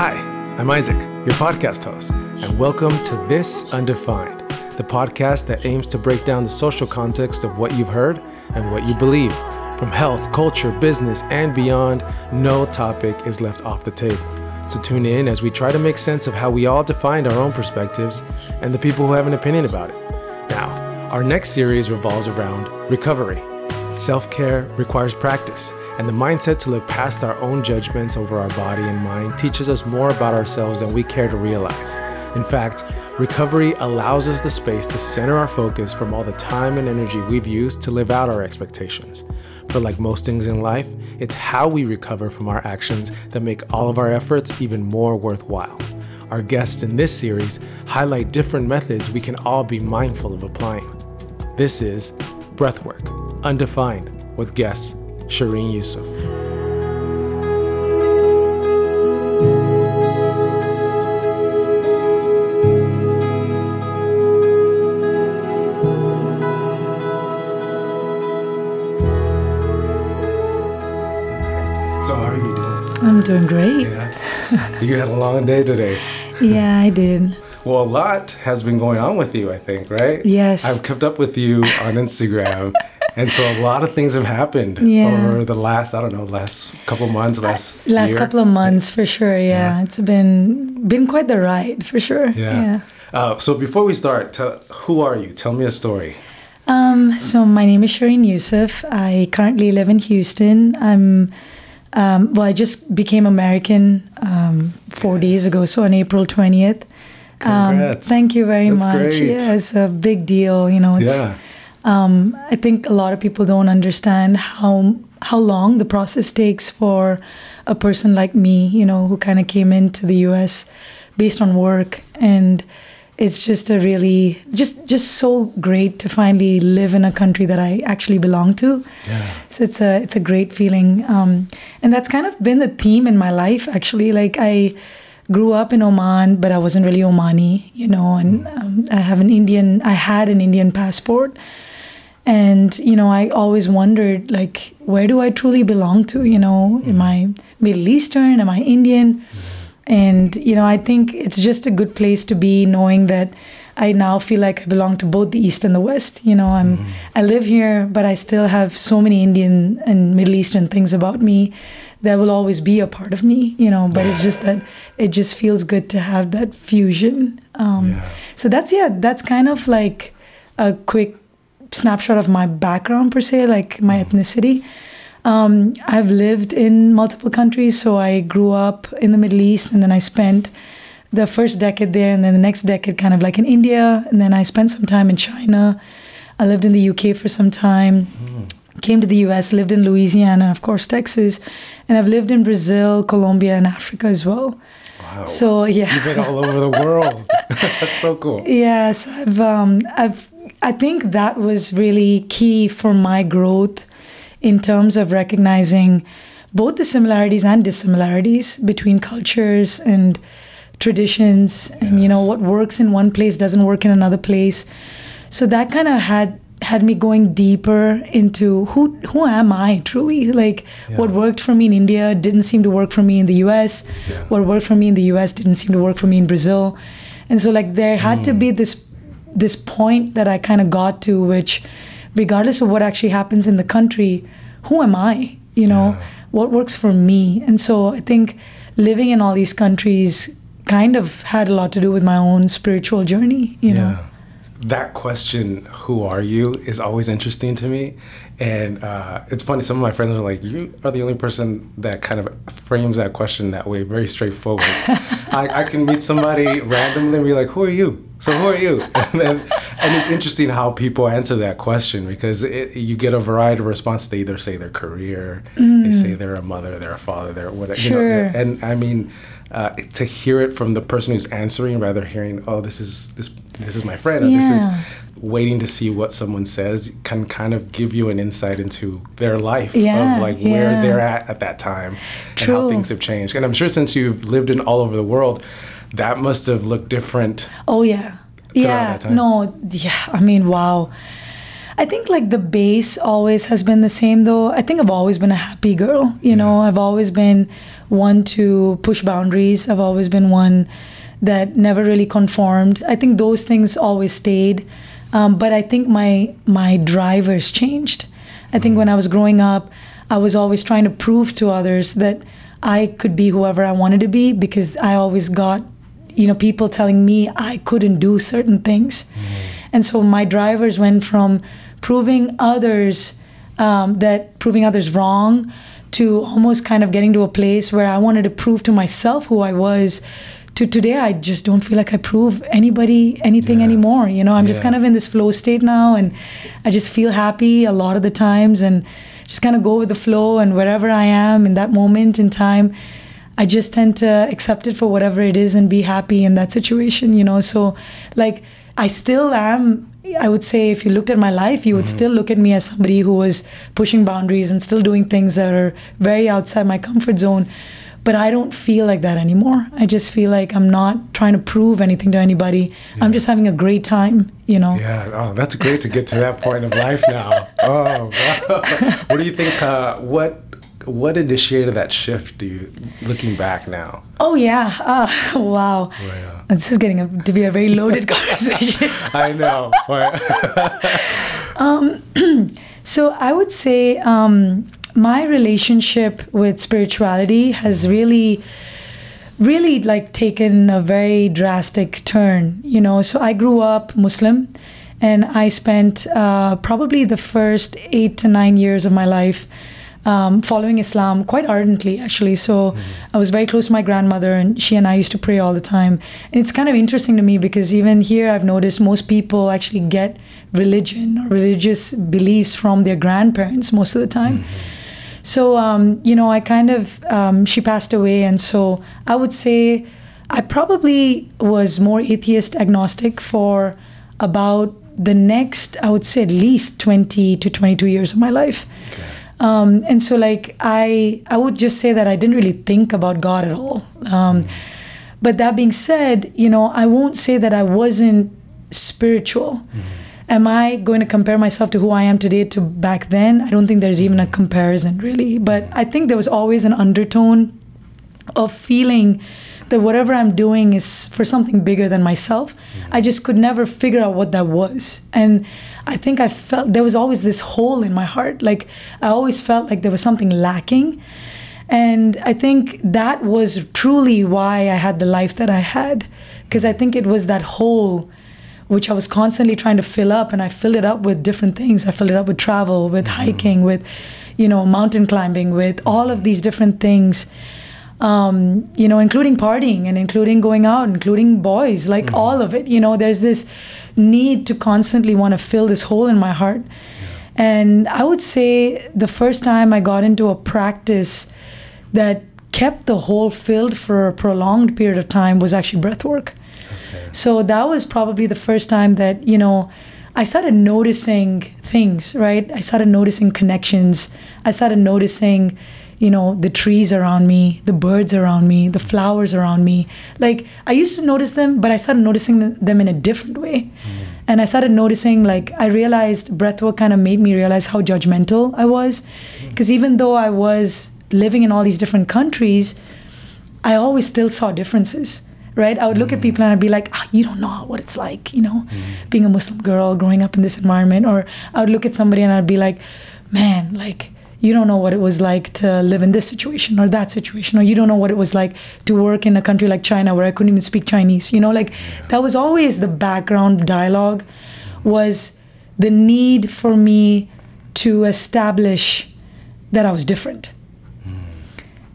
Hi, I'm Isaac, your podcast host, and welcome to This Undefined, the podcast that aims to break down the social context of what you've heard and what you believe. From health, culture, business, and beyond, no topic is left off the table. So tune in as we try to make sense of how we all defined our own perspectives and the people who have an opinion about it. Now, our next series revolves around recovery. Self care requires practice, and the mindset to look past our own judgments over our body and mind teaches us more about ourselves than we care to realize. In fact, recovery allows us the space to center our focus from all the time and energy we've used to live out our expectations. For like most things in life, it's how we recover from our actions that make all of our efforts even more worthwhile. Our guests in this series highlight different methods we can all be mindful of applying. This is Breathwork, Undefined, with guest Shereen Yusuff. So, how are you doing? I'm doing great. Yeah. you had a long day today. Yeah, I did. Well, a lot has been going on with you, I think, right? Yes. I've kept up with you on Instagram. and so a lot of things have happened Yeah. over the last, I don't know, last couple months, last Last year. couple of months for sure. Yeah. Yeah. It's been been quite the ride for sure. Yeah. Uh, so before we start, tell, who are you? Tell me a story. Um, so my name is Shereen Yusuff. I currently live in Houston. I'm um, well, I just became American um, four days ago, so on April twentieth. Congrats. thank you very That's much. great. Yeah, it's a big deal. You know, it's, yeah. Um, I think a lot of people don't understand how how long the process takes for a person like me, you know, who kind of came into the U.S. based on work, and it's just a really just just so great to finally live in a country that I actually belong to. Yeah. So it's a it's a great feeling, um, and that's kind of been the theme in my life actually. Like I grew up in Oman, but I wasn't really Omani, you know, and um, I have an Indian. I had an Indian passport, and you know, I always wondered like, where do I truly belong to? You know, am I Middle Eastern? Am I Indian? And you know, I think it's just a good place to be, knowing that. I now feel like I belong to both the East and the West. You know, I'm I live here, but I still have so many Indian and Middle Eastern things about me that will always be a part of me. You know, but it's just that it just feels good to have that fusion. Um, Yeah. So that's yeah, that's kind of like a quick snapshot of my background per se, like my ethnicity. Um, I've lived in multiple countries, so I grew up in the Middle East, and then I spent the first decade there, and then the next decade kind of like in India, and then I spent some time in China. I lived in the UK for some time. Came to the US, lived in Louisiana, of course, Texas, and I've lived in Brazil, Colombia, and Africa as well. Wow. So yeah, You've been all over the world. That's so cool. Yes, I've um, I've I think that was really key for my growth in terms of recognizing both the similarities and dissimilarities between cultures and traditions and you know what works in one place doesn't work in another place. So that kind of had had me going deeper into who who am I truly? Like what worked for me in India didn't seem to work for me in the US. Yeah. What worked for me in the US didn't seem to work for me in Brazil. And so like there had to hmm. be this this point that I kind of got to which regardless of what actually happens in the country, who am I? You know, Yeah. what works for me? And so I think living in all these countries kind of had a lot to do with my own spiritual journey, you know. That question, who are you, is always interesting to me. And uh, it's funny, some of my friends are like, you are the only person that kind of frames that question that way, very straightforward. I, I can meet somebody randomly and be like, who are you? So who are you? And then, and it's interesting how people answer that question because it, you get a variety of responses. They either say their career, they say they're a mother, they're a father, they're whatever. You know, Sure. and I mean, uh, to hear it from the person who's answering, rather hearing, "Oh, this is this this is my friend," or this is waiting to see what someone says, can kind of give you an insight into their life Yeah, of like where they're at at that time and how things have changed. And I'm sure since you've lived in all over the world, that must have looked different. Oh yeah. Yeah. No, yeah. I mean, wow. I think like the base always has been the same though. I think I've always been a happy girl. You know, I've always been one to push boundaries. I've always been one that never really conformed. I think those things always stayed. Um, but I think my my drivers changed. I think when I was growing up, I was always trying to prove to others that I could be whoever I wanted to be because I always got, you know, people telling me I couldn't do certain things. And so my drivers went from proving others um, that proving others wrong to almost kind of getting to a place where I wanted to prove to myself who I was. To today, I just don't feel like I prove anybody anything Yeah. anymore. You know, I'm just kind of in this flow state now, and I just feel happy a lot of the times, and just kind of go with the flow. And wherever I am in that moment in time, I just tend to accept it for whatever it is and be happy in that situation. You know, so like I still am. I would say if you looked at my life, you would still look at me as somebody who was pushing boundaries and still doing things that are very outside my comfort zone. But I don't feel like that anymore. I just feel like I'm not trying to prove anything to anybody. I'm just having a great time, you know. Yeah. Oh, that's great to get to that point of life now. Oh, wow. what do you think? Uh, what what initiated that shift? Do you looking back now? Oh yeah. Ah, wow. yeah. This is getting a, to be a very loaded conversation. I know. So I would say um, my relationship with spirituality has really, really like taken a very drastic turn. You know, so I grew up Muslim, and I spent uh, probably the first eight to nine years of my life. Um, following Islam quite ardently, actually. So I was very close to my grandmother, and she and I used to pray all the time. And it's kind of interesting to me because even here, I've noticed most people actually get religion or religious beliefs from their grandparents most of the time. So, um, you know, I kind of, um, she passed away. And so I would say I probably was more atheist agnostic for about the next, I would say at least 20 to 22 years of my life. Um, and so, like, I, I would just say that I didn't really think about God at all. Um, but that being said, you know, I won't say that I wasn't spiritual. Am I going to compare myself to who I am today to back then? I don't think there's even a comparison, really. But I think there was always an undertone of feeling that whatever I'm doing is for something bigger than myself. I just could never figure out what that was. And I think I felt there was always this hole in my heart. Like I always felt like there was something lacking. And I think that was truly why I had the life that I had. Because I think it was that hole which I was constantly trying to fill up, and I filled it up with different things. I filled it up with travel, with mm-hmm. hiking, with, you know, mountain climbing, with all of these different things. Um, you know, including partying and including going out, including boys, like all of it. You know, there's this need to constantly want to fill this hole in my heart. And I would say the first time I got into a practice that kept the hole filled for a prolonged period of time was actually breath work. So that was probably the first time that, you know, I started noticing things, right? I started noticing connections. I started noticing, you know, the trees around me, the birds around me, the flowers around me. Like I used to notice them, but I started noticing them in a different way. Mm. And I started noticing, like, I realized breathwork kind of made me realize how judgmental I was. Mm. Because even though I was living in all these different countries, I always still saw differences, right? I would look at mm. people and I'd be like, ah, you don't know what it's like, you know, being a Muslim girl growing up in this environment. Or I would look at somebody and I'd be like, man, like, you don't know what it was like to live in this situation or that situation, or you don't know what it was like to work in a country like China where I couldn't even speak Chinese. You know, like that was always the background dialogue was the need for me to establish that I was different. Hmm.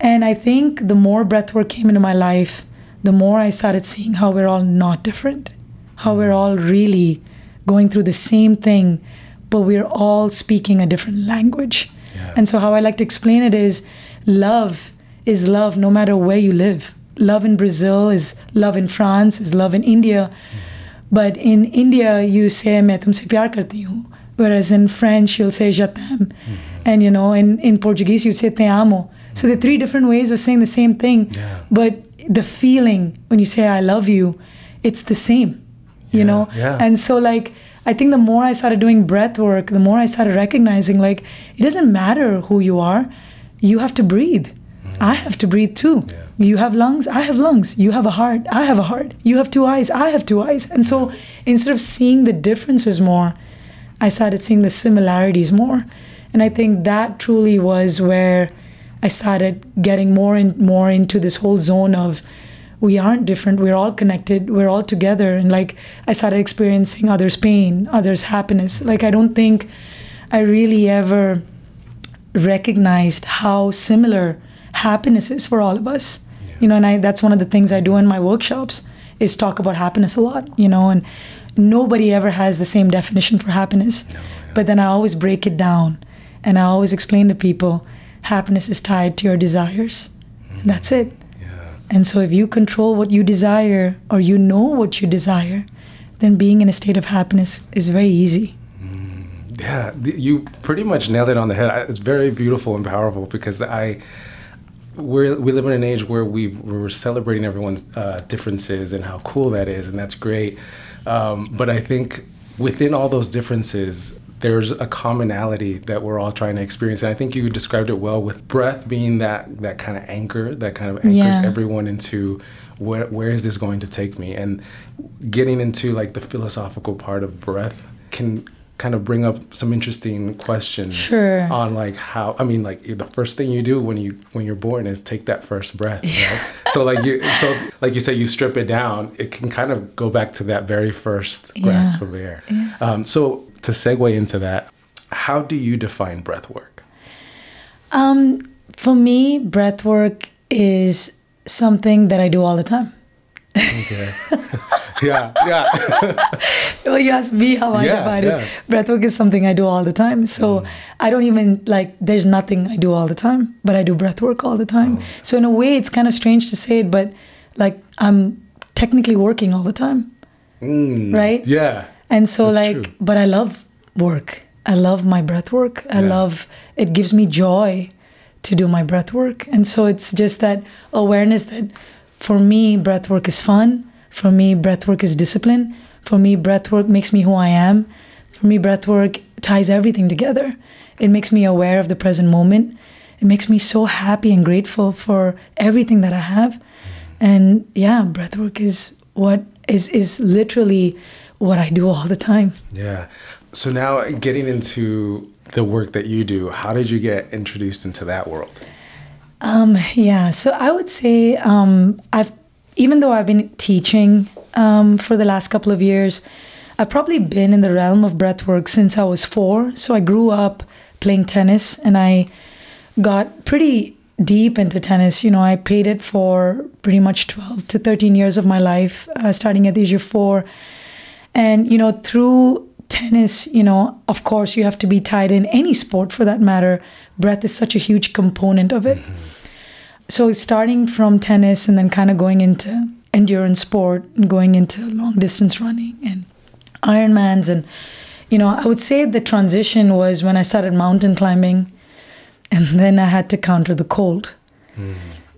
And I think the more breathwork came into my life, the more I started seeing how we're all not different, how we're hmm. all really going through the same thing, but we're all speaking a different language. And so, how I like to explain it is love is love no matter where you live. Love in Brazil is love in France, is love in India. Mm. But in India, you say, Main tumse pyar. Whereas in French, you'll say, Je mm-hmm. And you know, in, in Portuguese, you say, Te amo. Mm. So, there are three different ways of saying the same thing. Yeah. But the feeling when you say, I love you, it's the same, you yeah. know? And so, like, I think the more I started doing breath work, the more I started recognizing like it doesn't matter who you are, you have to breathe. Mm-hmm. I have to breathe too. Yeah. You have lungs, I have lungs. You have a heart, I have a heart. You have two eyes, I have two eyes. And so instead of seeing the differences more, I started seeing the similarities more. And I think that truly was where I started getting more and more into this whole zone of we aren't different, we're all connected, we're all together. And like I started experiencing others' pain, others' happiness. Like I don't think I really ever recognized how similar happiness is for all of us. You know, and I that's one of the things I do in my workshops is talk about happiness a lot, you know, and nobody ever has the same definition for happiness. But then I always break it down and I always explain to people happiness is tied to your desires. And that's it. And so if you control what you desire or you know what you desire, then being in a state of happiness is very easy. Yeah, you pretty much nailed it on the head. It's very beautiful and powerful because I we're, we live in an age where we we're celebrating everyone's uh, differences and how cool that is, and that's great. Um, but I think within all those differences, there's a commonality that we're all trying to experience, and I think you described it well with breath being that that kind of anchor that kind of anchors Yeah. everyone into where where is this going to take me, and getting into like the philosophical part of breath can kind of bring up some interesting questions Sure. on like how I mean like the first thing you do when you when you're born is take that first breath right so like you so like you say you strip it down it can kind of go back to that very first grasp Yeah. of air um, so to segue into that how do you define breath work Um, for me, breath work is something that I do all the time. Okay yeah yeah Well, you asked me how I Yeah, define yeah. it. Breathwork is something I do all the time. So I don't even like. There's nothing I do all the time, but I do breathwork all the time. So in a way, it's kind of strange to say it, but like I'm technically working all the time, Mm, right? yeah And so That's like, true. but I love work. I love my breath work. I Yeah. love it gives me joy to do my breath work. And so it's just that awareness that for me, breath work is fun. For me, breath work is discipline. For me, breath work makes me who I am. For me, breath work ties everything together. It makes me aware of the present moment. It makes me so happy and grateful for everything that I have. And yeah, breath work is what is is literally what I do all the time. yeah so now getting into the work that you do how did you get introduced into that world Um, yeah, so I would say um, I've even though I've been teaching um, for the last couple of years, I've probably been in the realm of breathwork since I was four. So I grew up playing tennis, and I got pretty deep into tennis. You know, I played it for pretty much twelve to thirteen years of my life, uh, starting at the age of four. And, you know, through tennis, you know, of course, you have to be tied in any sport for that matter. Breath is such a huge component of it. So, starting from tennis and then kind of going into endurance sport and going into long distance running and Ironmans. And, you know, I would say the transition was when I started mountain climbing and then I had to counter the cold.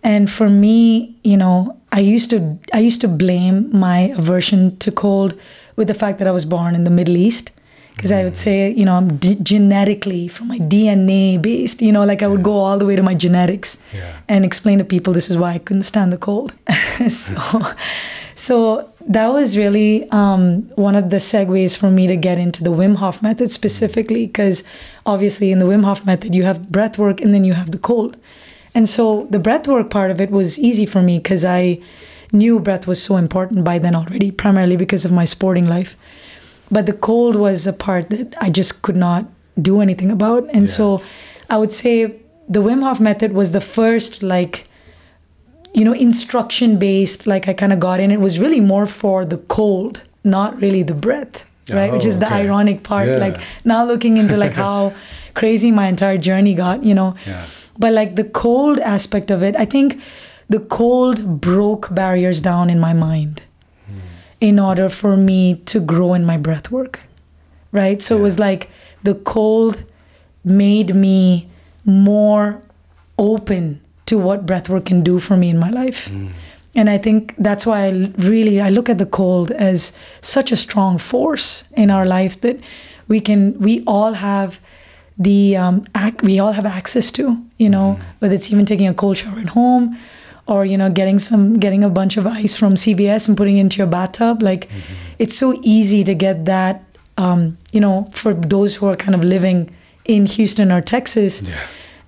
And for me, you know, I used to I used to blame my aversion to cold with the fact that I was born in the Middle East because I would say, you know, I'm d- genetically from my DNA based, you know, like I would go all the way to my genetics Yeah. and explain to people this is why I couldn't stand the cold. so so that was really um, one of the segues for me to get into the Wim Hof method specifically, because obviously in the Wim Hof method you have breath work and then you have the cold. And so the breath work part of it was easy for me because I knew breath was so important by then already, primarily because of my sporting life. But the cold was a part that I just could not do anything about. And so I would say the Wim Hof method was the first like you know, instruction based, like I kind of got in. It was really more for the cold, not really the breath, right? Which Oh, is the oh, ironic part. Yeah. Like now looking into like how crazy my entire journey got, you know. Yeah. But like the cold aspect of it, I think the cold broke barriers down in my mind in order for me to grow in my breath work, right? So it was like the cold made me more open to what breath work can do for me in my life. and I think that's why I really I look at the cold as such a strong force in our life that we can we all have the um, ac- we all have access to you know whether it's even taking a cold shower at home or you know getting some getting a bunch of ice from CVS and putting it into your bathtub like it's so easy to get that um, you know for those who are kind of living in Houston or Texas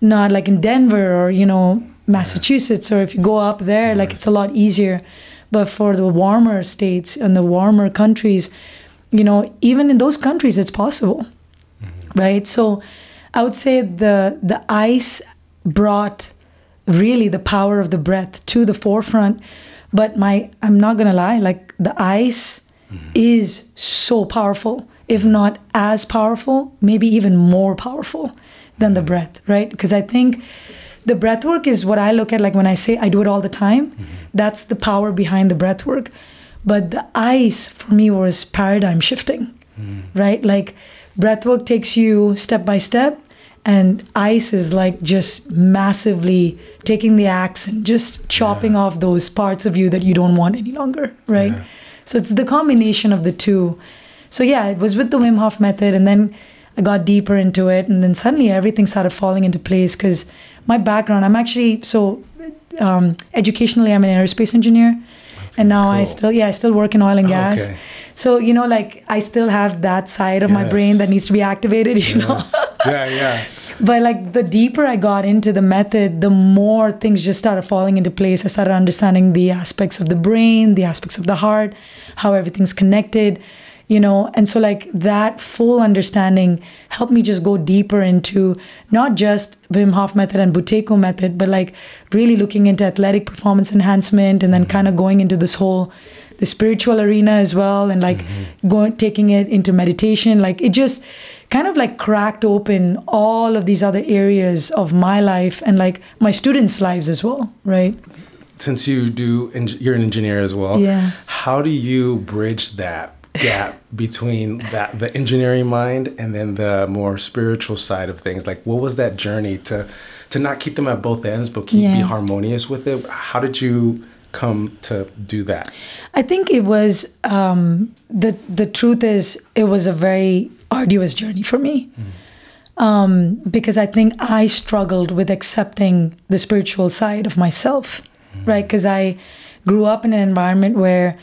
not like in Denver or you know Massachusetts or if you go up there like it's a lot easier. But for the warmer states and the warmer countries you know even in those countries it's possible. Right? So i would say the the ice brought really the power of the breath to the forefront. But my i'm not gonna lie like the ice mm-hmm. is so powerful if not as powerful maybe even more powerful than the mm-hmm. breath right? Because i think the breath work is what i look at like when i say i do it all the time mm-hmm. that's the power behind the breath work. But the ice for me was paradigm shifting mm. right? Like breath work takes you step by step and ice is like just massively taking the axe and just chopping off those parts of you that you don't want any longer right? Yeah. so it's the combination of the two. So yeah it was with the wim hof method and then i got deeper into it and then suddenly everything started falling into place because my background i'm actually so um, educationally i'm an aerospace engineer. And now i still yeah i still work in oil and gas. Okay. so you know like i still have that side of my brain that needs to be activated you know? Yeah, yeah. But like the deeper I got into the method, the more things just started falling into place. I started understanding the aspects of the brain, the aspects of the heart, how everything's connected, you know. And so like that full understanding helped me just go deeper into not just Wim Hof method and Buteyko method, but like really looking into athletic performance enhancement and then mm-hmm. kind of going into this whole the spiritual arena as well and like mm-hmm. going taking it into meditation like it just kind of like cracked open all of these other areas of my life and like my students lives as well right Since you do, you're an engineer as well. Yeah. How do you bridge that gap between that the engineering mind and then the more spiritual side of things? Like, what was that journey to to not keep them at both ends, but keep be harmonious with it? How did you come to do that? i think it was um the the truth is it was a very arduous journey for me. Um because i think i struggled with accepting the spiritual side of myself right? Because i grew up in an environment where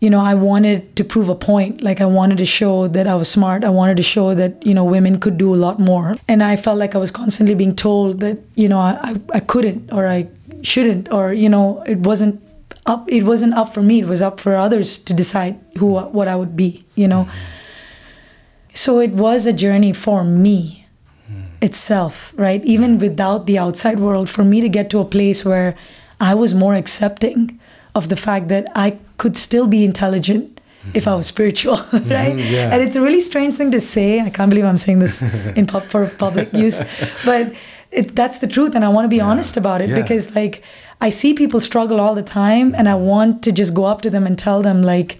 you know i wanted to prove a point. Like i wanted to show that i was smart. I wanted to show that you know women could do a lot more. And i felt like i was constantly being told that you know I, I couldn't or i shouldn't or you know it wasn't up it wasn't up for me it was up for others to decide who mm-hmm. what i would be you know mm-hmm. so it was a journey for me mm-hmm. itself, right? Even without the outside world, for me to get to a place where I was more accepting of the fact that I could still be intelligent if I was spiritual, right? yeah. And it's a really strange thing to say. I can't believe I'm saying this in pub- for public use, but it, that's the truth, and I want to be honest about it Yeah. because, like, I see people struggle all the time, and I want to just go up to them and tell them, like,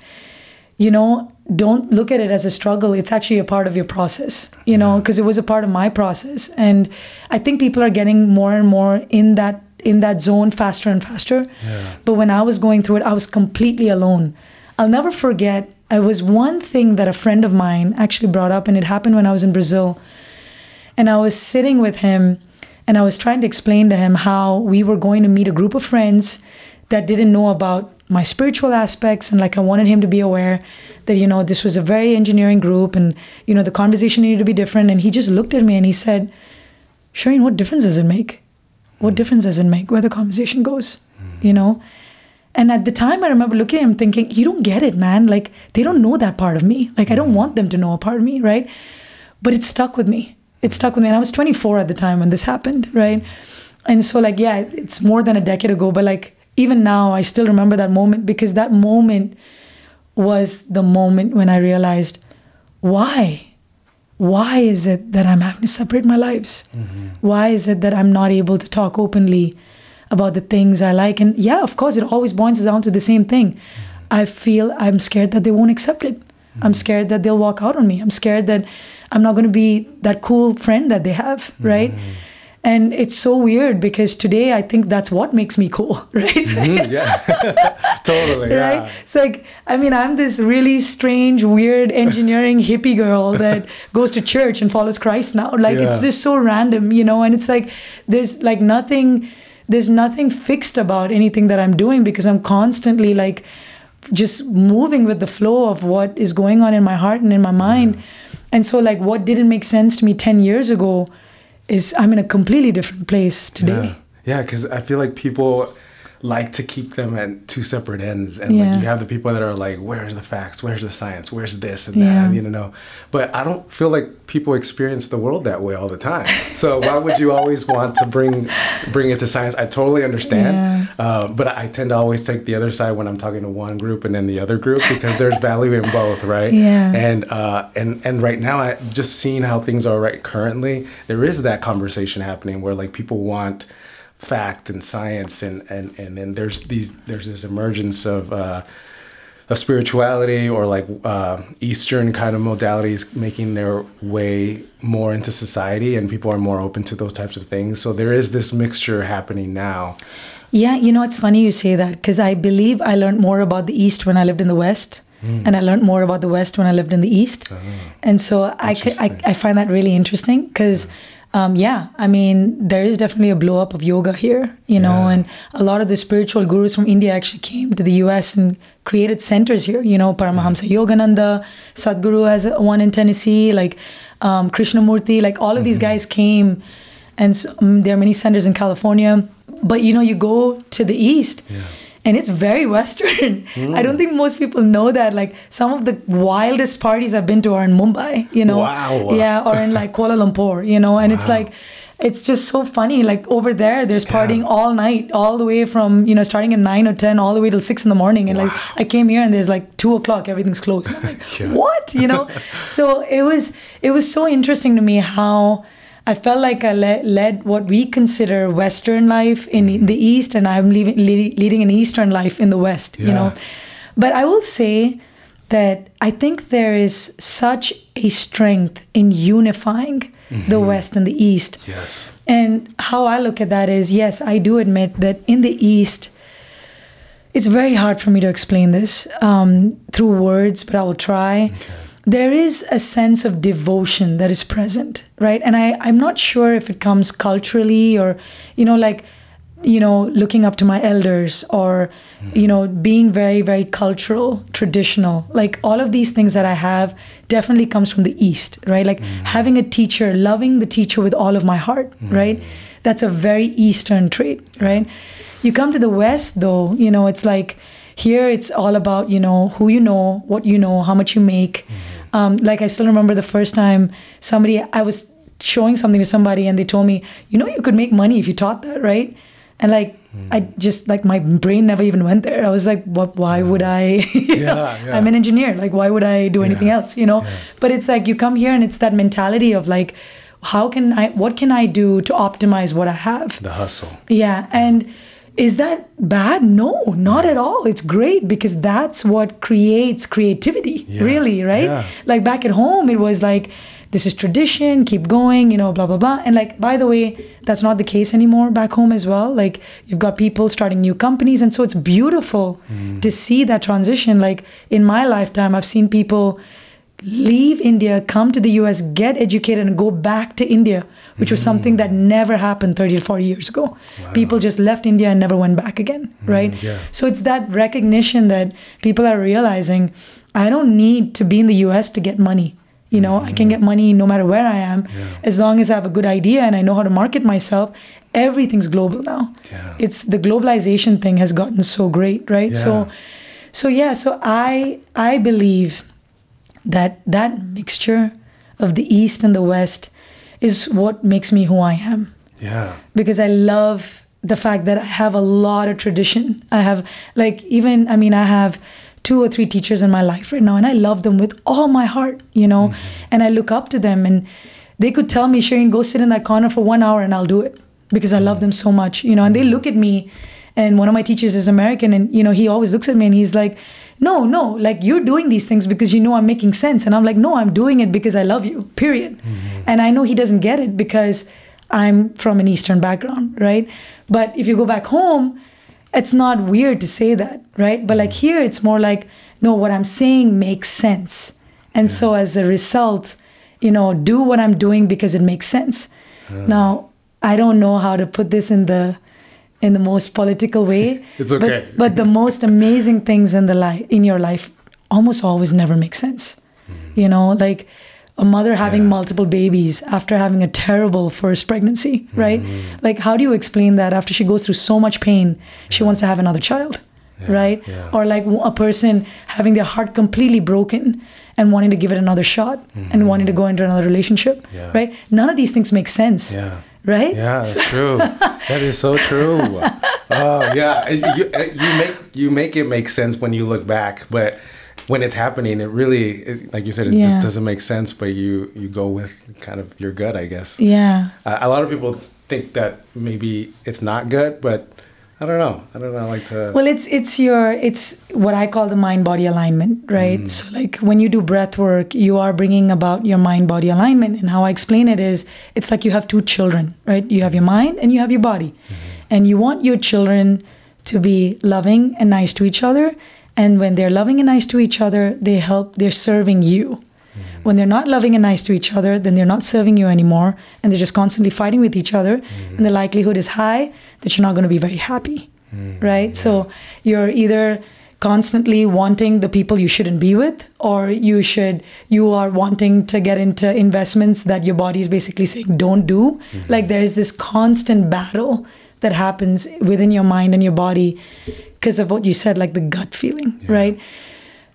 you know, don't look at it as a struggle. It's actually a part of your process, you know, because it was a part of my process. And I think people are getting more and more in that in that zone faster and faster. But when I was going through it, I was completely alone. I'll never forget. It was one thing that a friend of mine actually brought up, and it happened when I was in Brazil. And I was sitting with him and I was trying to explain to him how we were going to meet a group of friends that didn't know about my spiritual aspects. And like I wanted him to be aware that you know this was a very engineering group and you know the conversation needed to be different. And he just looked at me and he said Shereen what difference does it make? What hmm. difference does it make where the conversation goes you know? And at the time I remember looking at him thinking you don't get it man. Like they don't know that part of me. Like I don't hmm. want them to know a part of me right? But it stuck with me it stuck with me. And i was 24 at the time when this happened right? And so like yeah it's more than a decade ago but like even now i still remember that moment because that moment was the moment when i realized why? Why is it that i'm having to separate my lives? Mm-hmm. Why is it that i'm not able to talk openly about the things i like? And yeah of course it always boils down to the same thing. Mm-hmm. I feel i'm scared that they won't accept it. I'm mm-hmm. scared that they'll walk out on me. I'm scared that i'm not going to be that cool friend that they have right And it's so weird because today I think that's what makes me cool, right? Mm, yeah, totally. Yeah. right? It's like, I mean, I'm this really strange, weird engineering hippie girl that goes to church and follows Christ now. Like, it's just so random, you know? And it's like, there's like nothing, there's nothing fixed about anything that I'm doing because I'm constantly like just moving with the flow of what is going on in my heart and in my mind. And so, like, what didn't make sense to me 10 years ago is I'm in a completely different place today. Yeah, because I feel like people like to keep them at two separate ends, and Yeah. like you have the people that are like, "Where's the facts? Where's the science? Where's this and Yeah. that?" You know. But I don't feel like people experience the world that way all the time. So why would you always want to bring bring it to science? I totally understand, uh, but I tend to always take the other side when I'm talking to one group and then the other group because there's value in both, right? Yeah. And uh, and and right now, I just seeing how things are right currently, there is that conversation happening where like people want fact and science and and and then there's these there's this emergence of uh of spirituality or like uh, Eastern kind of modalities making their way more into society, and people are more open to those types of things. So there is this mixture happening now. Yeah, you know, it's funny you say that because I believe I learned more about the East when I lived in the West, and I learned more about the West when I lived in the East. and so I, could, I, I find that really interesting because, um, yeah, I mean, there is definitely a blow up of yoga here, you know, Yeah. and a lot of the spiritual gurus from India actually came to the US and created centers here, you know, Paramahamsa Yogananda, Sadhguru has one in Tennessee, like um, Krishnamurti, like all of these guys came and so, um, there are many centers in California. But you know, you go to the east, and it's very Western. I don't hmm. think most people know that. Like some of the wildest parties I've been to are in Mumbai. You know, Wow. yeah, or in like Kuala Lumpur. You know, and it's like. It's just so funny. Like over there, there's partying all night, all the way from you know starting at nine or ten, all the way till six in the morning. And like I came here and there's like two o'clock, everything's closed. I'm like, Yeah. what? You know? so it was it was so interesting to me how I felt like I le- led what we consider Western life in the East, and I'm leaving, le- leading an Eastern life in the West. You know, but I will say that I think there is such a strength in unifying the West and the East. Yes. And how I look at that is yes, I do admit that in the East, it's very hard for me to explain this um, through words, but I will try. There is a sense of devotion that is present, right? And I, I'm not sure if it comes culturally or, you know, like, you know, looking up to my elders or, hmm. you know, being very, very cultural, traditional. Like all of these things that I have definitely comes from the East, right? Like hmm. having a teacher, loving the teacher with all of my heart, hmm. right? That's a very Eastern trait, right? You come to the West, though, you know, it's like here it's all about, you know, who you know, what you know, how much you make. Um, like I still remember the first time somebody, I was showing something to somebody and they told me, you know, you could make money if you taught that, right? And like, I just like my brain never even went there. I was like, what, why would I? Yeah, yeah. I'm an engineer. Like, why would I do anything Yeah, else, you know? But it's like you come here and it's that mentality of like, how can I, what can I do to optimize what I have? The hustle. Yeah. And is that bad? No, not at all. It's great because that's what creates creativity, Yeah. really, right? Yeah. Like back at home, it was like, this is tradition, keep going, you know, blah, blah, blah. And like, by the way, that's not the case anymore back home as well. Like, you've got people starting new companies. And so it's beautiful mm. to see that transition. Like, in my lifetime, I've seen people leave India, come to the US, get educated, and go back to India, which was something that never happened 30 or 40 years ago. People just left India and never went back again, mm, right? yeah. So it's that recognition that people are realizing I don't need to be in the US to get money. You know, I can mm-hmm. get money no matter where I am, as long as I have a good idea and I know how to market myself. Everything's global now. Yeah. It's the globalization thing has gotten so great, right? So, so yeah. So I I believe that that mixture of the east and the west is what makes me who I am. Yeah. because I love the fact that I have a lot of tradition. I have like even I mean I have two or three teachers in my life right now and I love them with all my heart, you know, mm-hmm. and I look up to them and they could tell me, Shereen, go sit in that corner for one hour and I'll do it because I love mm. them so much, you know, and they mm-hmm. look at me and one of my teachers is American and you know, he always looks at me and he's like, no, no, like you're doing these things because you know I'm making sense. And I'm like, no, I'm doing it because I love you, period. Mm-hmm. And I know he doesn't get it because I'm from an Eastern background, right? But if you go back home, it's not weird to say that, right? But like mm-hmm. here, it's more like, no, what I'm saying makes sense. And so as a result, you know, do what I'm doing because it makes sense. Now, I don't know how to put this in the in the most political way. It's okay. But, but the most amazing things in the life in your life almost always never make sense. Hmm. You know, like a mother having Yeah. multiple babies after having a terrible first pregnancy, hmm. right? Like how do you explain that after she goes through so much pain, she wants to have another child, right? yeah. Or like a person having their heart completely broken and wanting to give it another shot hmm. and wanting to go into another relationship, Yeah. right? None of these things make sense, Yeah. Right? Yeah, that's true. that is so true. Oh yeah, you, you make you make it make sense when you look back, but when it's happening, it really, it, like you said, it Yeah. just doesn't make sense. But you you go with kind of your gut, I guess. Yeah. Uh, a lot of people think that maybe it's not good, but I don't know. I don't know. I like to. Well, it's it's your it's what I call the mind body alignment, right? Mm. So like when you do breath work, you are bringing about your mind body alignment, and how I explain it is, it's like you have two children, right? You have your mind and you have your body, mm-hmm. and you want your children to be loving and nice to each other, and when they're loving and nice to each other, they help. They're serving you. Mm. When they're not loving and nice to each other, then they're not serving you anymore, and they're just constantly fighting with each other, mm. and the likelihood is high that you're not going to be very happy mm. right? So you're either constantly wanting the people you shouldn't be with, or you should you are wanting to get into investments that your body is basically saying don't do. Mm-hmm. Like there's this constant battle that happens within your mind and your body because of what you said, like the gut feeling, right?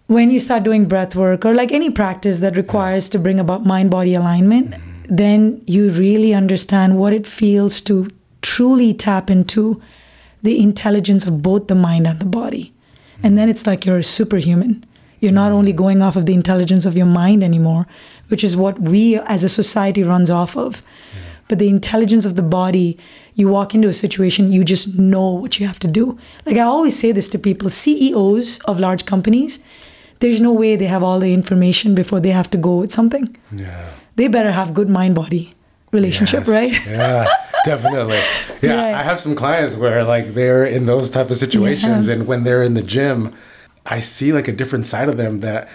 When you start doing breath work or like any practice that requires to bring about mind body alignment, mm-hmm. then you really understand what it feels to truly tap into the intelligence of both the mind and the body. And then it's like you're a superhuman. You're not only mm-hmm. going off of the intelligence of your mind anymore, which is what we as a society runs off of, but the intelligence of the body. You walk into a situation, you just know what you have to do. Like I always say this to people CEOs of large companies, there's no way they have all the information before they have to go with something. yeah. They better have good mind body relationship, Yes. right? Yeah, definitely. Yeah, Right. I have some clients where like they're in those type of situations, Yeah. and when they're in the gym, I see like a different side of them that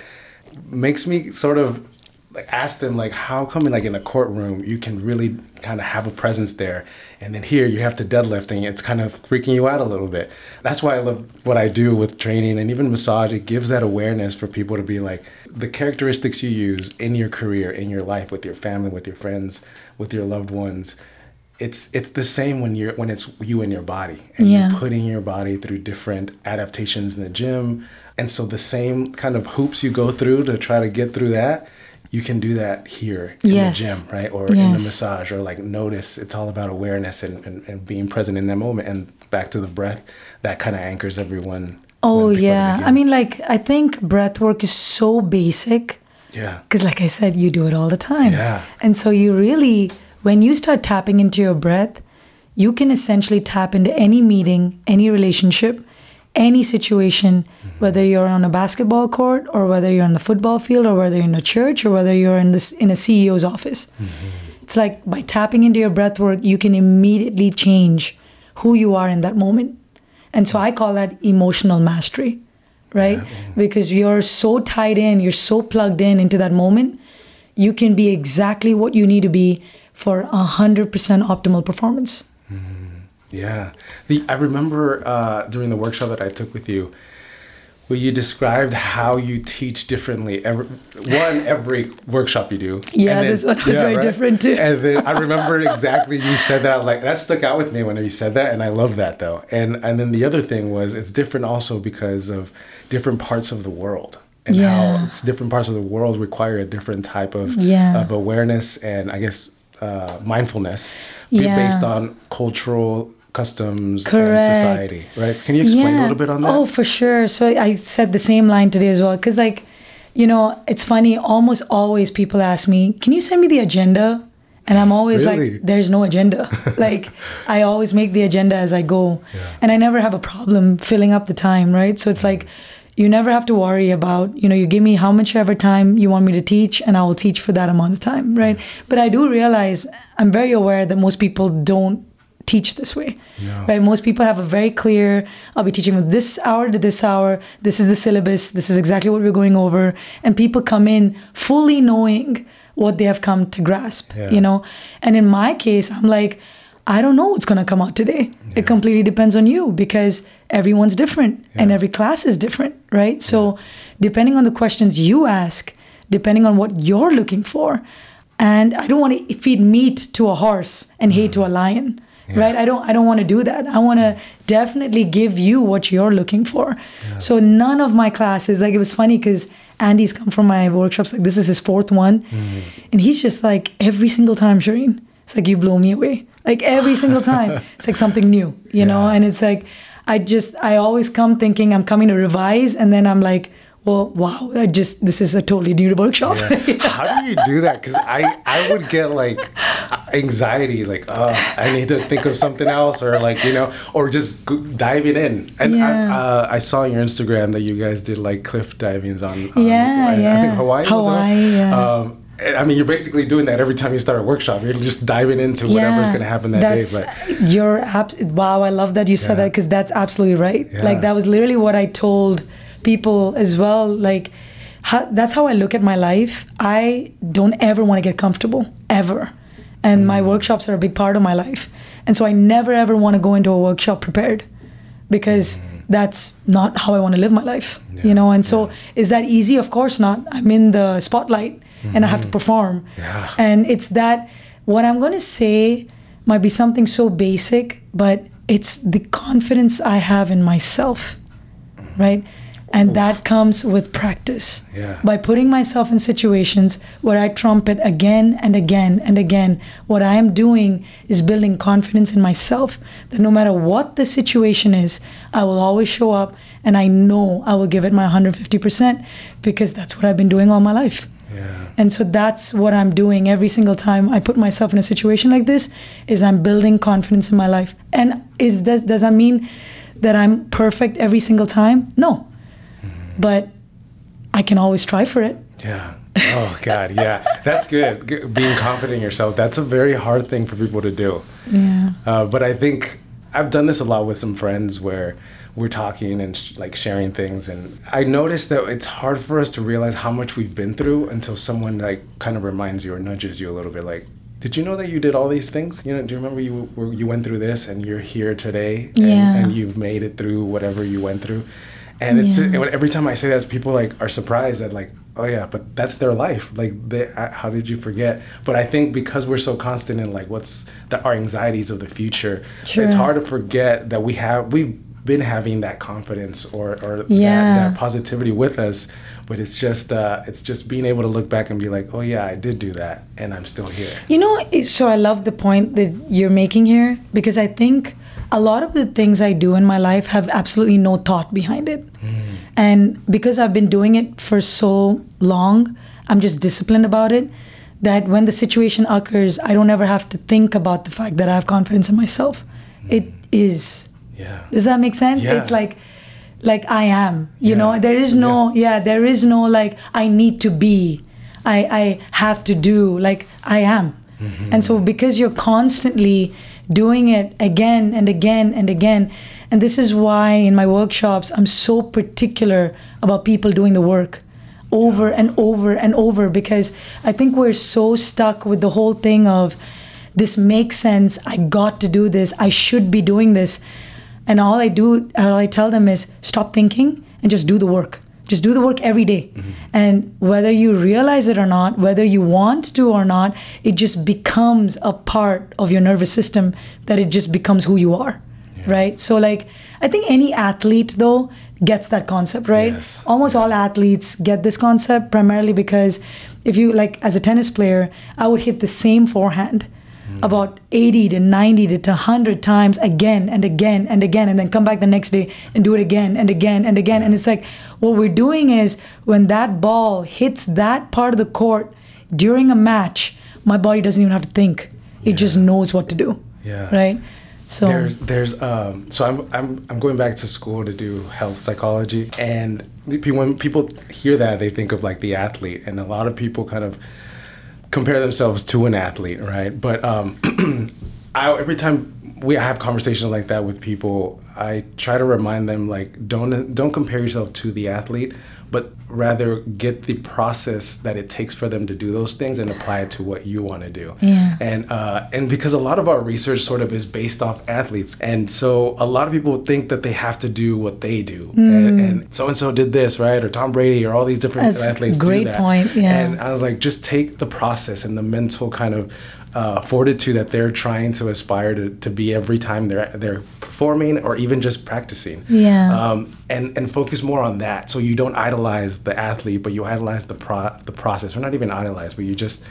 makes me sort of like ask them like how come like in a courtroom you can really kind of have a presence there and then here you have to deadlift and it's kind of freaking you out a little bit that's why i love what i do with training and even massage it gives that awareness for people to be like the characteristics you use in your career in your life with your family with your friends with your loved ones it's it's the same when you're when it's you and your body and Yeah. you're putting your body through different adaptations in the gym and so the same kind of hoops you go through to try to get through that you can do that here in Yes. the gym right or in the massage or like notice it's all about awareness and, and, and being present in that moment and back to the breath that kind of anchors everyone Oh yeah. I mean like I think breath work is so basic yeah because like I said you do it all the time. Yeah. And so you really when you start tapping into your breath, you can essentially tap into any meeting, any relationship, any situation, whether you're on a basketball court or whether you're on the football field or whether you're in a church or whether you're in this in a CEO's office. Mm-hmm. It's like by tapping into your breath work, you can immediately change who you are in that moment. And so I call that emotional mastery, right? Mm-hmm. Because you're so tied in, you're so plugged in into that moment, you can be exactly what you need to be for a 100% optimal performance. Mm-hmm. Yeah. The I remember uh, during the workshop that I took with you, where you described how you teach differently. Every, one every workshop you do. Yeah, then- this one was very different too. And then I remember exactly you said that. I was like, that stuck out with me when you said that, and I love that though. And and then the other thing was it's different also because of different parts of the world. And Yeah. how it's different parts of the world require a different type of, Yeah. of awareness and I guess uh, mindfulness Yeah. based on cultural customs Correct. and society, right? Can you explain a little bit on that? Oh, for sure. So I said the same line today as well. Because, like, you know, it's funny. Almost always people ask me, Can you send me the agenda? And I'm always Really? like, There's no agenda. like, I always make the agenda as I go. Yeah. And I never have a problem filling up the time, right? So it's mm. like, you never have to worry about you know you give me how much ever time you want me to teach and i will teach for that amount of time right mm. but i do realize i'm very aware that most people don't teach this way Yeah. right? Most people have a very clear i'll be teaching from this hour to this hour. This is the syllabus. This is exactly what we're going over. And people come in fully knowing what they have come to grasp Yeah. you know? And in my case i'm like i don't know what's going to come out today. It completely depends on you because everyone's different and every class is different right? So depending on the questions you ask depending on what you're looking for and i don't want to feed meat to a horse and hay to a mm. lion right? I don't i don't want to do that. I want to definitely give you what you're looking for. So none of my classes like it was funny because andy's come from my workshops like this is his fourth one. Mm-hmm. And he's just like every single time Shereen it's like you blow me away. Like every single time. It's like something new you know? And it's like i just i always come thinking i'm coming to revise and then i'm like well wow i just this is a totally new workshop. Yeah. How do you do that? Because I, I would get like anxiety, like, oh, I need to think of something else, or like, you know, or just diving in. And Yeah. I, uh, I saw on your Instagram that you guys did like cliff divings on, on Yeah, I, I think Hawaii. was it? Hawaii, yeah. Um, I mean, you're basically doing that every time you start a workshop. You're just diving into whatever's going to happen that that's, day. But You're abs- wow, I love that you said Yeah. that because that's absolutely right. Yeah. Like that was literally what I told people as well. Like how, that's how I look at my life. I don't ever want to get comfortable ever, and my Mm. workshops are a big part of my life. And so I never ever want to go into a workshop prepared because that's not how I want to live my life. Mm. Yeah. You know, and so is that easy? Of course not. I'm in the spotlight and I have to perform. Mm-hmm. Yeah. And it's that what I'm going to say might be something so basic, but it's the confidence I have in myself, right? And that comes with practice. Yeah. By putting myself in situations where I trumpet again and again and again, what I am doing is building confidence in myself that no matter what the situation is, I will always show up and I know I will give it my 150% because that's what I've been doing all my life. yeah. And so that's what I'm doing every single time I put myself in a situation like this is I'm building confidence in my life. And is that does that mean that I'm perfect every single time? No. But I can always try for it. Yeah. Oh God, yeah. That's good. Being confident in yourself. That's a very hard thing for people to do. Yeah. Uh, but I think I've done this a lot with some friends where we're talking and sh- like sharing things, and I noticed that it's hard for us to realize how much we've been through until someone like kind of reminds you or nudges you a little bit, like. Did you know that you did all these things? You know, do you remember you were, you went through this and you're here today and, Yeah. and you've made it through whatever you went through? And it's Yeah. every time I say that, people like are surprised that like, oh yeah, but that's their life. Like, they, I, how did you forget? But I think because we're so constant in like what's the, our anxieties of the future, Sure. it's hard to forget that we have we've been having that confidence or or Yeah. that, that positivity with us. But it's just uh, it's just being able to look back and be like, oh yeah, I did do that, and I'm still here. You know, so I love the point that you're making here because I think a lot of the things I do in my life have absolutely no thought behind it. And because I've been doing it for so long, I'm just disciplined about it that when the situation occurs, I don't ever have to think about the fact that I have confidence in myself. Hmm. It is. Yeah. Does that make sense? Yeah. It's like like I am. You Yeah. know, there is no yeah. there is no like I need to be. I I have to do. Like I am. Mm-hmm. And so because you're constantly doing it again and again and again, and this is why in my workshops I'm so particular about people doing the work over and over and over because I think we're so stuck with the whole thing of this makes sense. I got to do this. I should be doing this. And all I do, all I tell them is stop thinking and just do the work. Just do the work every day. Mm-hmm. And whether you realize it or not, whether you want to or not, it just becomes a part of your nervous system that it just becomes who you are. Right? So, like, I think any athlete, though, gets that concept, right? Yes. almost all athletes get this concept primarily because if you like as a tennis player i would hit the same forehand about 80 to 90 to 100 times again and again and again and then come back the next day and do it again and again and again. And it's like what we're doing is when that ball hits that part of the court during a match my body doesn't even have to think. It just knows what to do. Yeah. right? So There's there's um so I'm I'm I'm going back to school to do health psychology and when people hear that, they think of like the athlete, and a lot of people kind of compare themselves to an athlete, right? But um, I, every time we have conversations like that with people, I try to remind them like don't don't compare yourself to the athlete, but rather get the process that it takes for them to do those things and apply it to what you want to do. Yeah. And uh, and because a lot of our research sort of is based off athletes, and so a lot of people think that they have to do what they do, and so and so did this right, or Tom Brady, or all these different That's athletes. great do that. point, yeah. And I was like, just take the process and the mental kind of uh, fortitude that they're trying to aspire to, to be every time they're they're performing or even just practicing. Yeah. Um, and and focus more on that, so you don't idolize the athlete, but you idolize the pro the process, or not even idolize, but you just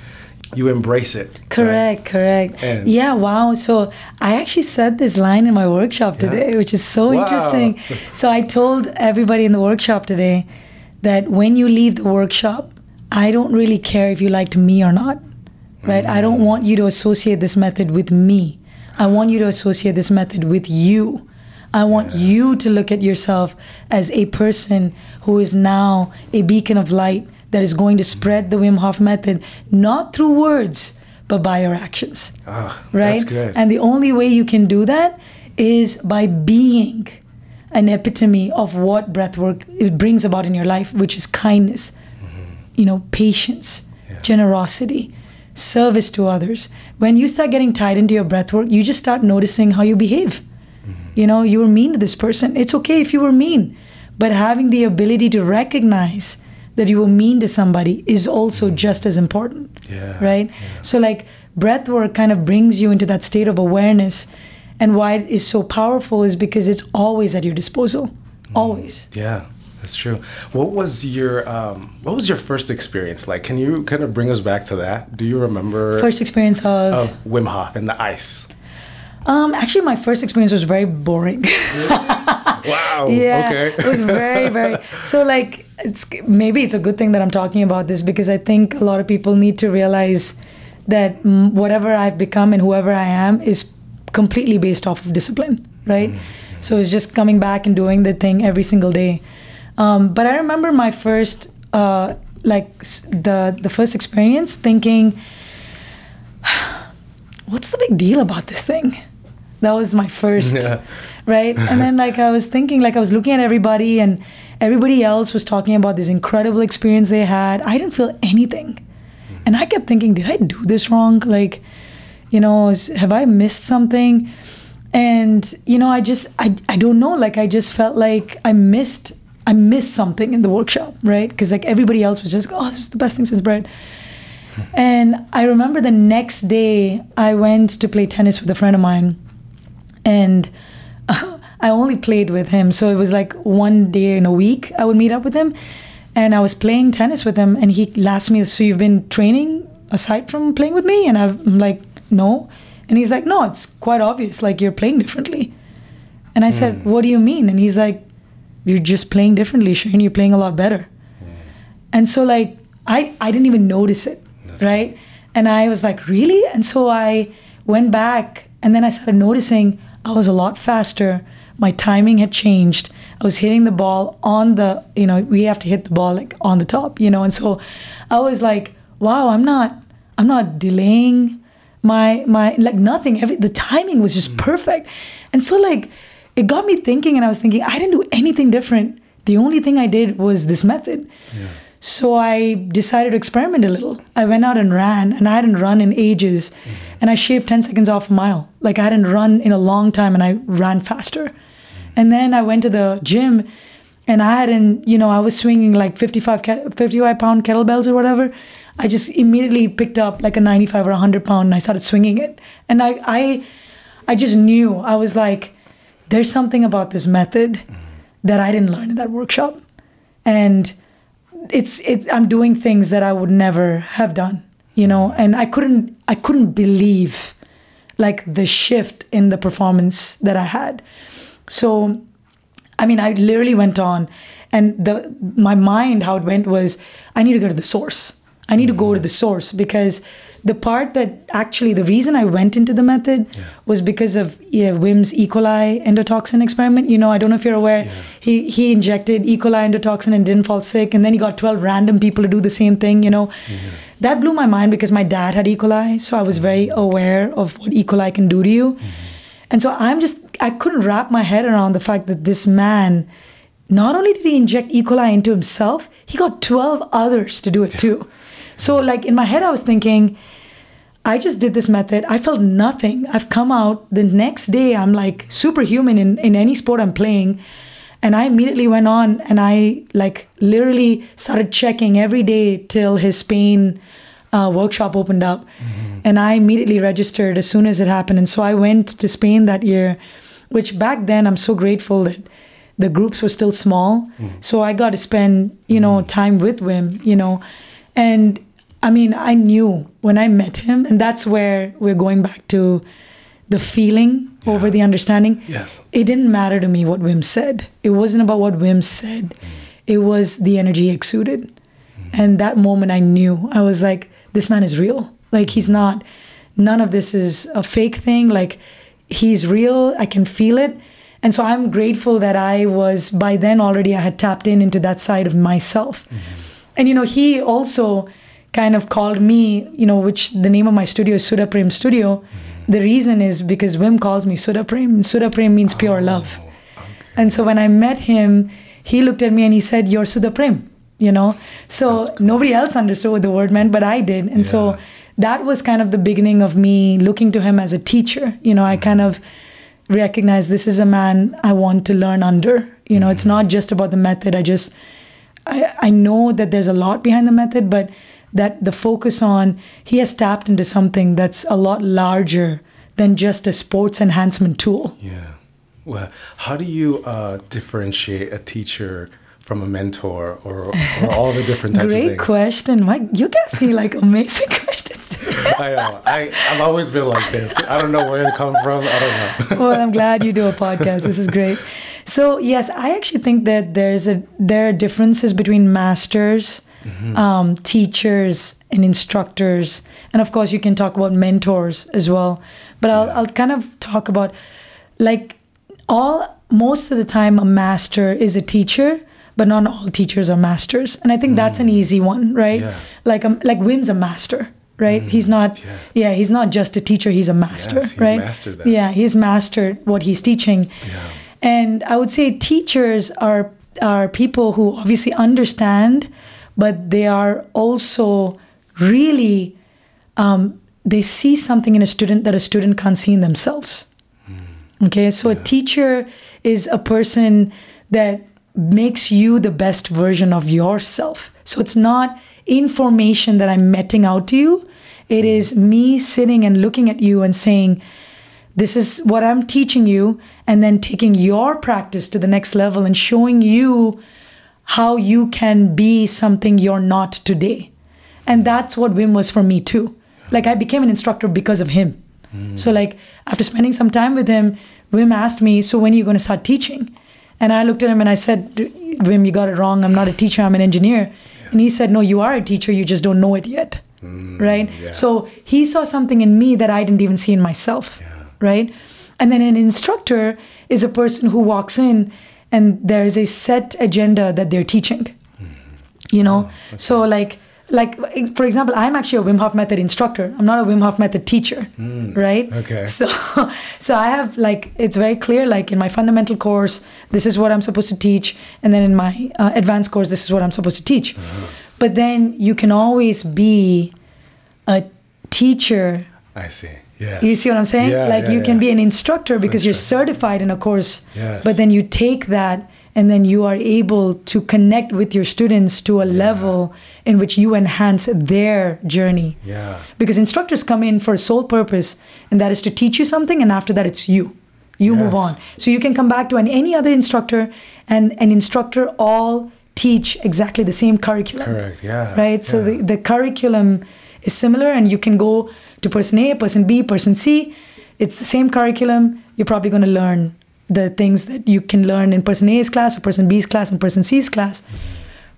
you embrace it. right? Correct, correct. And- yeah, wow. So I actually said this line in my workshop today, which is so Wow. interesting. So I told everybody in the workshop today that when you leave the workshop, I don't really care if you liked me or not. Right? I don't want you to associate this method with me. I want you to associate this method with you. I want you to look at yourself as a person who is now a beacon of light that is going to spread the Wim Hof method, not through words, but by your actions. Ah, Right? And the only way you can do that is by being an epitome of what breathwork it brings about in your life, which is kindness, you know, patience, generosity, service to others. When you start getting tied into your breath work, you just start noticing how you behave. Mm-hmm. You know, you were mean to this person. It's okay if you were mean, but having the ability to recognize that you were mean to somebody is also mm-hmm. just as important. Yeah, Right? So, like, breath work kind of brings you into that state of awareness. And why it is so powerful is because it's always at your disposal. Mm-hmm. Always. Yeah, that's true. What was your um, what was your first experience like? Can you kind of bring us back to that? Do you remember First experience of. of Wim Hof and the ice? Um, actually, my first experience was very boring. Wow. yeah Okay. it was very very so like it's maybe it's a good thing that i'm talking about this because i think a lot of people need to realize that mm, whatever i've become and whoever i am is completely based off of discipline right so it's just coming back and doing the thing every single day um, but i remember my first uh, like the the first experience thinking what's the big deal about this thing? That was my first Yeah. right? And then like i was thinking like i was looking at everybody and everybody else was talking about this incredible experience they had. I didn't feel anything. And i kept thinking did i do this wrong? Like you know have i missed something? And you know i just I, I don't know. Like i just felt like i missed i missed something in the workshop right because like everybody else was just oh this is the best thing since bread and i remember the next day i went to play tennis with a friend of mine and I only played with him. So it was like one day in a week I would meet up with him, and I was playing tennis with him. And he asked me, "So you've been training aside from playing with me?" And I'm like, "No." And he's like, "No, it's quite obvious. Like you're playing differently." And I said, hmm. "What do you mean?" And he's like, "You're just playing differently, Shane. You're playing a lot better." Hmm. And so like I I didn't even notice it, right? And I was like, really? And so I went back and then I started noticing I was a lot faster. My timing had changed. I was hitting the ball on the, you know, we have to hit the ball like on the top, you know. And so I was like, wow, I'm not I'm not delaying my my like nothing. Every the timing was just hmm. perfect. And so like it got me thinking and I was thinking I didn't do anything different. The only thing I did was this method. Yeah. So I decided to experiment a little. I went out and ran, and I hadn't run in ages, mm-hmm. and I shaved 10 seconds off a mile. Like I hadn't run in a long time, and I ran faster. Mm. And then I went to the gym, and I hadn't, you know, I was swinging like 55, ke- 55 pound kettlebells or whatever. I just immediately picked up like a 95 or 100 pound, and I started swinging it. And I, I, I just knew. I was like, there's something about this method that I didn't learn in that workshop, and it's it i'm doing things that i would never have done you know? And i couldn't i couldn't believe like the shift in the performance that i had. So i mean i literally went on and the my mind how it went was i need to go to the source. I need to go to the source because the part that actually the reason I went into the method was because of yeah, Wim's E. coli endotoxin experiment. You know, I don't know if you're aware. He he injected E. coli endotoxin and didn't fall sick, and then he got 12 random people to do the same thing. You know, mm-hmm. that blew my mind because my dad had E. coli, so I was very mm-hmm. aware of what E. coli can do to you. Mm-hmm. And so I'm just I couldn't wrap my head around the fact that this man not only did he inject E. coli into himself, he got 12 others to do it too. So, like in my head, I was thinking, I just did this method. I felt nothing. I've come out the next day, I'm like superhuman in, in any sport I'm playing. And I immediately went on and I like literally started checking every day till his Spain uh, workshop opened up. Mm-hmm. And I immediately registered as soon as it happened. And so I went to Spain that year, which back then I'm so grateful that the groups were still small. Mm-hmm. So I got to spend, you know, mm-hmm. time with Wim, you know. And I mean, I knew when I met him, and that's where we're going back to the feeling over the understanding. Yes. It didn't matter to me what Wim said. It wasn't about what Wim said. Mm. It was the energy exuded. Mm. And that moment I knew. I was like, this man is real. Like he's mm. not none of this is a fake thing. Like he's real. I can feel it. And so I'm grateful that I was by then already I had tapped in into that side of myself. Mm-hmm. And you know, he also kind of called me, you know, which the name of my studio is Suda Prem Studio. The reason is because Wim calls me Suda Prem. Suda Prem means pure oh, love. And so when I met him, he looked at me and he said, You're Suda Prem, you know? So nobody else understood what the word meant, but I did. And so that was kind of the beginning of me looking to him as a teacher. You know, I mm-hmm. kind of recognized this is a man I want to learn under. You know, it's mm-hmm. not just about the method. I just, I, I know that there's a lot behind the method, but that the focus on he has tapped into something that's a lot larger than just a sports enhancement tool. Yeah. Well, how do you uh, differentiate a teacher from a mentor or, or all the different types of Great question, Mike. You're asking like amazing questions. I know. I, I've always been like this. I don't know where it come from. I don't know. well, I'm glad you do a podcast. This is great. So yes, I actually think that there's a there are differences between masters, um, teachers, and instructors, and of course you can talk about mentors as well. But I'll I'll kind of talk about like all most of the time a master is a teacher but not all teachers are masters and i think that's an easy one right Yeah. like um, like wim's a master right he's not yeah. yeah. he's not just a teacher he's a master Yes, he's right mastered that. yeah he's mastered what he's teaching Yeah. and i would say teachers are are people who obviously understand but they are also really um, they see something in a student that a student can't see in themselves Okay, so a teacher is a person that makes you the best version of yourself. So it's not information that I'm meting out to you. It is me sitting and looking at you and saying, This is what I'm teaching you, and then taking your practice to the next level and showing you how you can be something you're not today. And that's what Wim was for me too. Like I became an instructor because of him. Hmm. So like after spending some time with him, Wim asked me, "So when are you going to start teaching?" And I looked at him and I said, "Wim, you got it wrong. I'm not a teacher. I'm an engineer." And he said, "No, you are a teacher. You just don't know it yet." Hmm. right? yeah. So he saw something in me that I didn't even see in myself, right? And then an instructor is a person who walks in and there is a set agenda that they're teaching. You know, mm-hmm. so like like for example, I'm actually a Wim Hof method instructor. I'm not a Wim Hof method teacher, mm. right? okay. So so I have like it's very clear like in my fundamental course, this is what I'm supposed to teach, and then in my uh, advanced course, this is what I'm supposed to teach. Uh-huh. But then you can always be a teacher I see. Yes. you see what I'm saying? Yeah, like yeah, you can yeah. be an instructor because you're certified in a course, Yes. but then you take that and then you are able to connect with your students to a level in which you enhance their journey. Yeah. Because instructors come in for a sole purpose, and that is to teach you something, and after that, it's you. You move on. So you can come back to an, any other instructor, and an instructor all teach exactly the same curriculum Correct. Yeah. right so the, the curriculum is similar and you can go to person a person b person c it's the same curriculum. You're probably going to learn the things that you can learn in person a's class or person b's class and person c's class.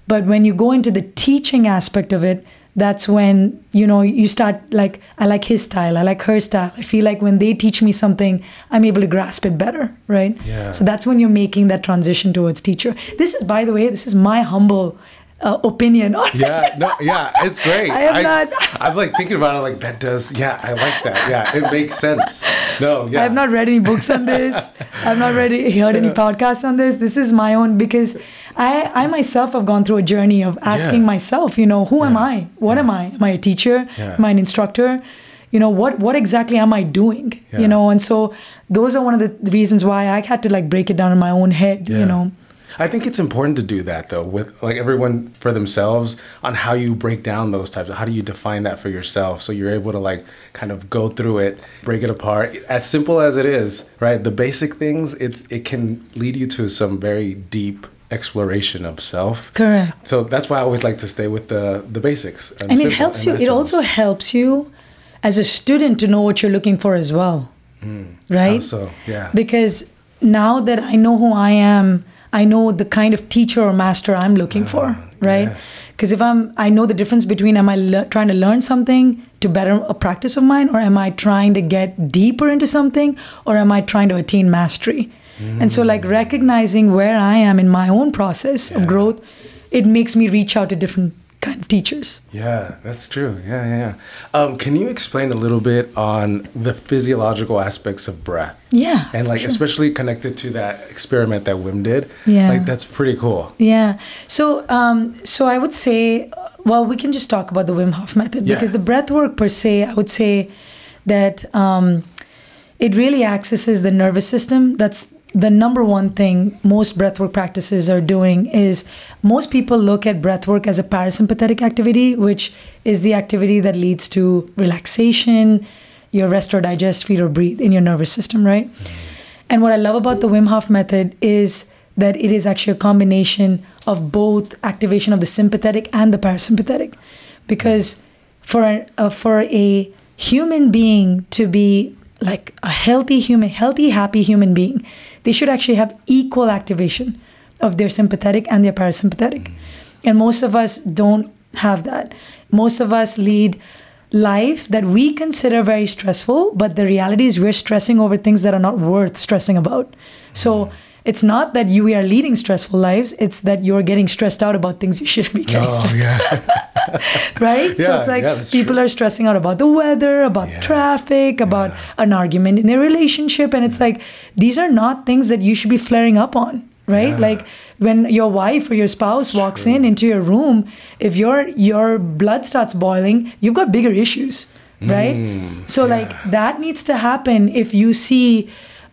But when you go into the teaching aspect of it that's when you know you start like i like his style i like her style. I feel like when they teach me something i'm able to grasp it better right? Yeah. so that's when you're making that transition towards teacher. This is by the way this is my humble uh, opinion on it. Yeah, no, yeah, it's great. I am not- I'm like thinking about it, like that does. Yeah, I like that. Yeah, it makes sense. No, yeah. I've not read any books on this. I've not read heard any podcasts on this. This is my own because I I myself have gone through a journey of asking Yeah. myself, you know, who am I? What am I? Am I a teacher? Yeah. Am I an instructor? You know, what what exactly am I doing? Yeah. You know, and so those are one of the reasons why I had to like break it down in my own head, Yeah. you know. I think it's important to do that though, with like everyone for themselves on how you break down those types. How do you define that for yourself so you're able to like kind of go through it, break it apart. As simple as it is, right? The basic things, it's it can lead you to some very deep exploration of self. Correct. So that's why I always like to stay with the the basics. And it simple helps and you it also helps you as a student to know what you're looking for as well. Mm. Right? How so? Yeah. because now that I know who I am, I know the kind of teacher or master I'm looking for, ah, right? yes. Because if I'm, I know the difference between am I le- trying to learn something to better a practice of mine, or am I trying to get deeper into something, or am I trying to attain mastery? And so, like mm. recognizing where I am in my own process of growth, it makes me reach out to different kind of teachers. Yeah, that's true. Yeah, yeah, yeah. Um, can you explain a little bit on the physiological aspects of breath? Yeah, And like sure. especially connected to that experiment that Wim did. Yeah. Like that's pretty cool. Yeah. So, um, so I would say, uh, well, we can just talk about the Wim Hof method Yeah. because the breath work per se, I would say that um, it really accesses the nervous system. That's the number one thing most breathwork practices are doing is most people look at breathwork as a parasympathetic activity, which is the activity that leads to relaxation, your rest or digest, feed or breathe in your nervous system, right? And what I love about the Wim Hof method is that it is actually a combination of both activation of the sympathetic and the parasympathetic. Because for a, uh, for a human being to be like a healthy human, healthy, happy human being, they should actually have equal activation of their sympathetic and their parasympathetic. Mm. And most of us don't have that. Most of us lead life that we consider very stressful, but the reality is we're stressing over things that are not worth stressing about. So mm. It's not that you are leading stressful lives, it's that you're getting stressed out about things you shouldn't be getting stressed Oh, yeah. right? so it's like yeah, people true. are stressing out about the weather, about Yes, traffic, about yeah. an argument in their relationship. And it's like, these are not things that you should be flaring up on, right? Yeah. Like when your wife or your spouse walks in into your room, if your your blood starts boiling, you've got bigger issues, right? Mm, so like that needs to happen if you see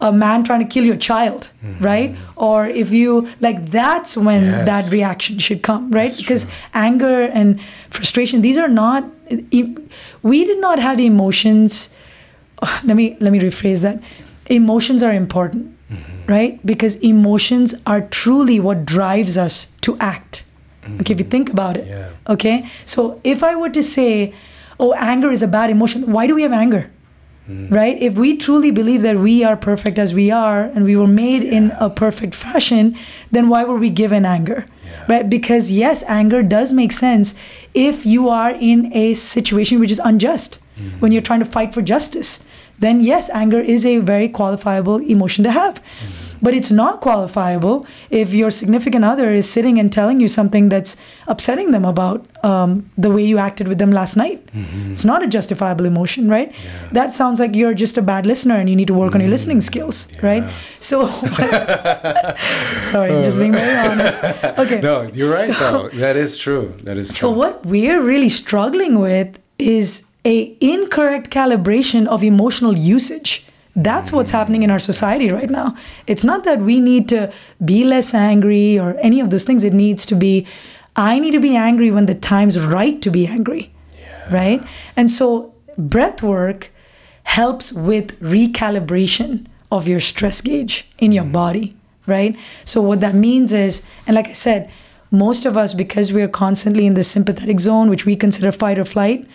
a man trying to kill your child, right? Or if you like that's when Mm-hmm. Yes. that reaction should come, right? That's because true. anger and frustration these are not we did not have emotions let me let me rephrase that emotions are important Mm-hmm. right because emotions are truly what drives us to act okay if you think about it Mm-hmm. Yeah. okay so if i were to say oh anger is a bad emotion why do we have anger Mm-hmm. right if we truly believe that we are perfect as we are and we were made in a perfect fashion then why were we given anger Yeah. right because yes anger does make sense if you are in a situation which is unjust Mm-hmm. when you're trying to fight for justice then yes anger is a very qualifiable emotion to have Mm-hmm. But it's not qualifiable if your significant other is sitting and telling you something that's upsetting them about um, the way you acted with them last night it's not a justifiable emotion right Mm-hmm. Yeah. that sounds like you're just a bad listener and you need to work on your listening skills right so sorry i'm just being very honest okay No, you're right So- though. That is true. That is so true. what we're really struggling with is a incorrect calibration of emotional usage. That's what's happening in our society right now. It's not that we need to be less angry or any of those things. It needs to be I need to be angry when the time's right to be angry. Right? And so breath work helps with recalibration of your stress gauge in your mm-hmm. body, right? So what that means is, and like I said, most of us, because we are constantly in the sympathetic zone, which we consider fight or flight,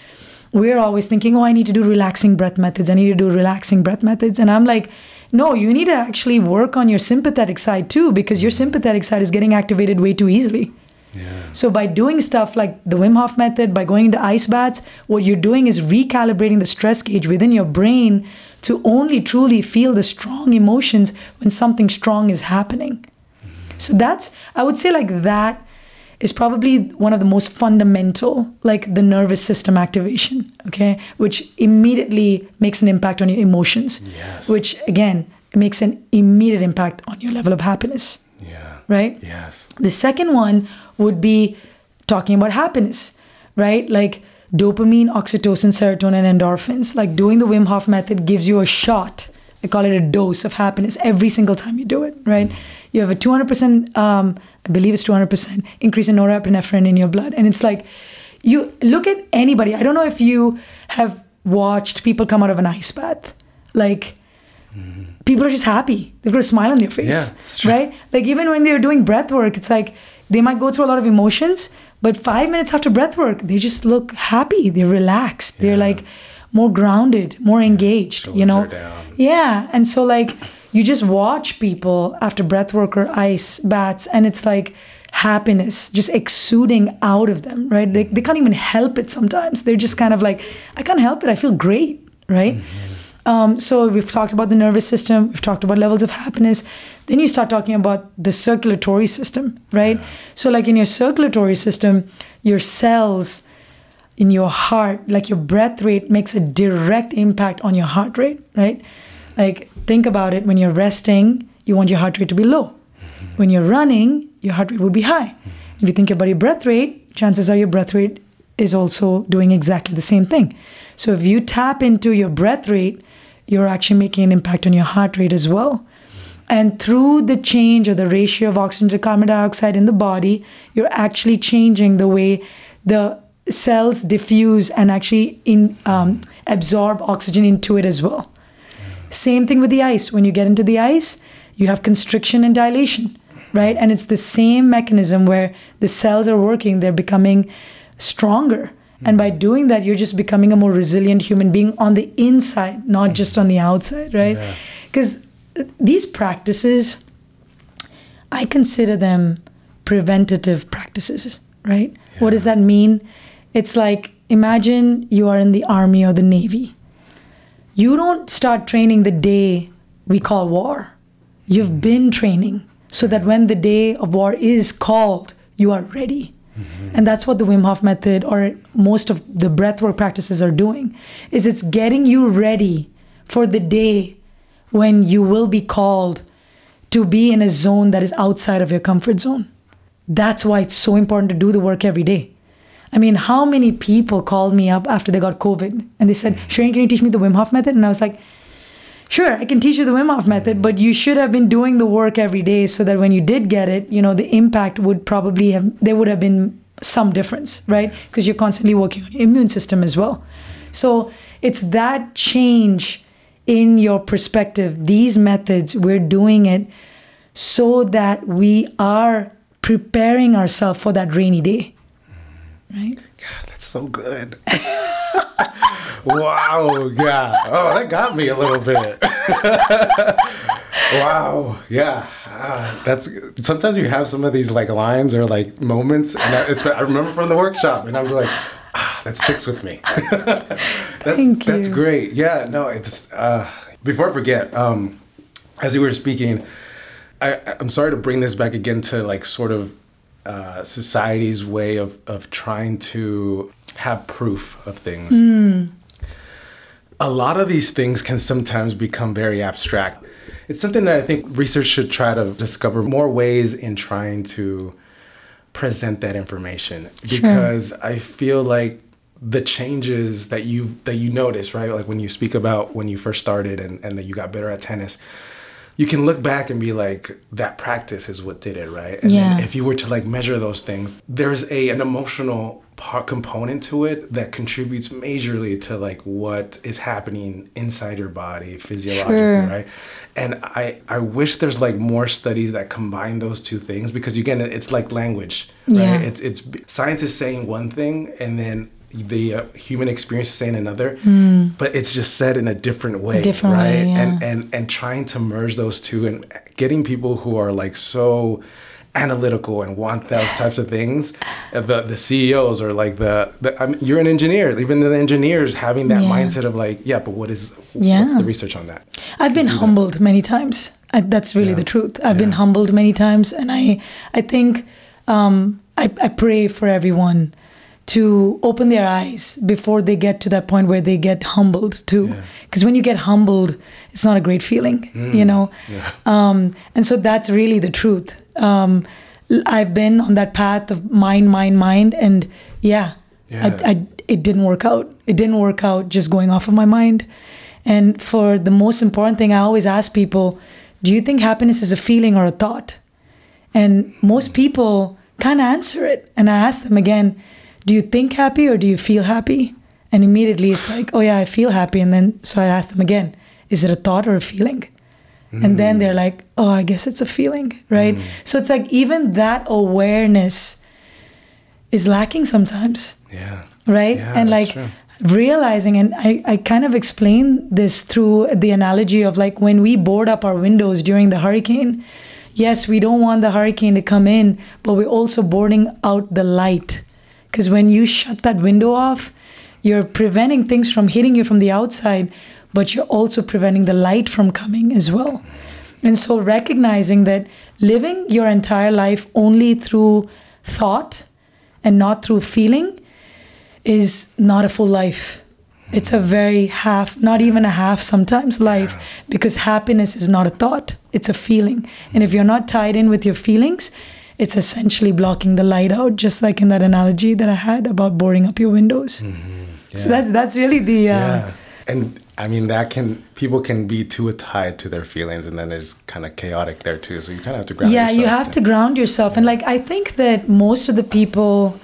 we're always thinking, oh, I need to do relaxing breath methods. I need to do relaxing breath methods. And I'm like, no, you need to actually work on your sympathetic side too, because your mm. sympathetic side is getting activated way too easily. Yeah. So by doing stuff like the Wim Hof method, by going into ice baths, what you're doing is recalibrating the stress gauge within your brain to only truly feel the strong emotions when something strong is happening. Mm-hmm. So that's I would say like that is probably one of the most fundamental like the nervous system activation, okay? Which immediately makes an impact on your emotions. Yes. Which again, makes an immediate impact on your level of happiness, Yeah. right? Yes. The second one would be talking about happiness, right? Like dopamine, oxytocin, serotonin, endorphins. Like doing the Wim Hof method gives you a shot. I call it a dose of happiness every single time you do it, right? Mm. You have a 200%, um, I believe it's 200% increase in norepinephrine in your blood. And it's like, you look at anybody. I don't know if you have watched people come out of an ice bath. Like, people are just happy. They've got a smile on their face, Yeah, right? Like even when they're doing breath work, it's like they might go through a lot of emotions, but five minutes after breath work, they just look happy. They're relaxed. They're like more grounded, more engaged. you know? Yeah, and so like you just watch people after breath work or ice baths, and it's like happiness just exuding out of them, right? They, they can't even help it sometimes. They're just kind of like, I can't help it. I feel great, right? Um, so we've talked about the nervous system, we've talked about levels of happiness. Then you start talking about the circulatory system, right? So, like in your circulatory system, your cells in your heart, like your breath rate makes a direct impact on your heart rate, right? Like, think about it when you're resting, you want your heart rate to be low. When you're running, your heart rate would be high. If you think about your breath rate, chances are your breath rate is also doing exactly the same thing. So, if you tap into your breath rate, you're actually making an impact on your heart rate as well. And through the change or the ratio of oxygen to carbon dioxide in the body, you're actually changing the way the cells diffuse and actually in, um, absorb oxygen into it as well. Same thing with the ice. When you get into the ice, you have constriction and dilation, right? And it's the same mechanism where the cells are working, they're becoming stronger. And by mm-hmm. doing that, you're just becoming a more resilient human being on the inside, not just on the outside, right? Yeah. Because these practices, I consider them preventative practices, right? What does that mean? It's like imagine you are in the army or the navy. You don't start training the day we call war. You've hmm. been training so that when the day of war is called, you are ready. Mm-hmm. And that's what the Wim Hof method or most of the breathwork practices are doing is it's getting you ready for the day when you will be called to be in a zone that is outside of your comfort zone. That's why it's so important to do the work every day. I mean, how many people called me up after they got COVID and they said, mm. Shereen, can you teach me the Wim Hof method? And I was like, sure, I can teach you the Wim Hof method, mm. but you should have been doing the work every day so that when you did get it, you know, the impact would probably have, there would have been some difference, right? Because you're constantly working on your immune system as well. So it's that change in your perspective. These methods, we're doing it so that we are preparing ourselves for that rainy day, right? God, that's so good. wow. Yeah. Oh, that got me a little bit. wow. Yeah. Ah, that's sometimes you have some of these like lines or like moments, and I, it's, I remember from the workshop, and I'm like, ah, that sticks with me. that's Thank that's great. Yeah. No, it's uh, before I forget. Um, as you were speaking, I, I'm sorry to bring this back again to like sort of uh, society's way of, of trying to have proof of things. A lot of these things can sometimes become very abstract. It's something that I think research should try to discover more ways in trying to present that information because I feel like the changes that you that you notice, right? Like when you speak about when you first started and, and that you got better at tennis, you can look back and be like, that practice is what did it, right? And Yeah. if you were to like measure those things, there's a an emotional part component to it that contributes majorly to like what is happening inside your body physiologically, Sure. right? And I I wish there's like more studies that combine those two things because again, it's like language, right? Yeah. It's it's science is saying one thing and then the uh, human experience is saying another, but it's just said in a different way, different right? way, And yeah. and and trying to merge those two and getting people who are like so analytical and want those types of things. Uh, The the CEOs are like the, the I mean, you're an engineer. Even the engineers having that Yeah. mindset of like, yeah, but what is Yeah. what's the research on that? I've been humbled many times. I, that's really the truth. I've been humbled many times, and I, I think, um, I, I pray for everyone to open their eyes before they get to that point where they get humbled too. Yeah. Because when you get humbled, it's not a great feeling, you know. Yeah. Um, and so that's really the truth. Um, I've been on that path of mind, mind, mind, and yeah, Yeah. I, I, it didn't work out. It didn't work out just going off of my mind. And for the most important thing, I always ask people, do you think happiness is a feeling or a thought? And most people can't answer it. And I ask them again, do you think happy or do you feel happy? And immediately it's like, oh yeah, I feel happy. And then so I ask them again, is it a thought or a feeling? And then hmm. they're like, oh, I guess it's a feeling, right? Hmm. So it's like even that awareness is lacking sometimes Yeah. right Yeah, and like true. realizing and I, I kind of explain this through the analogy of like when we board up our windows during the hurricane yes we don't want the hurricane to come in but we're also boarding out the light because when you shut that window off you're preventing things from hitting you from the outside but you're also preventing the light from coming as well and so recognizing that living your entire life only through thought and not through feeling is not a full life. It's a very half, not even a half sometimes life, because happiness is not a thought, it's a feeling. And if you're not tied in with your feelings, it's essentially blocking the light out, just like in that analogy that I had about boarding up your windows. So that's that's really the uh, yeah. And I mean that can people can be too tied to their feelings and then it's kind of chaotic there too. So you kind of have to ground yeah you have to ground yourself and like i think that most of the people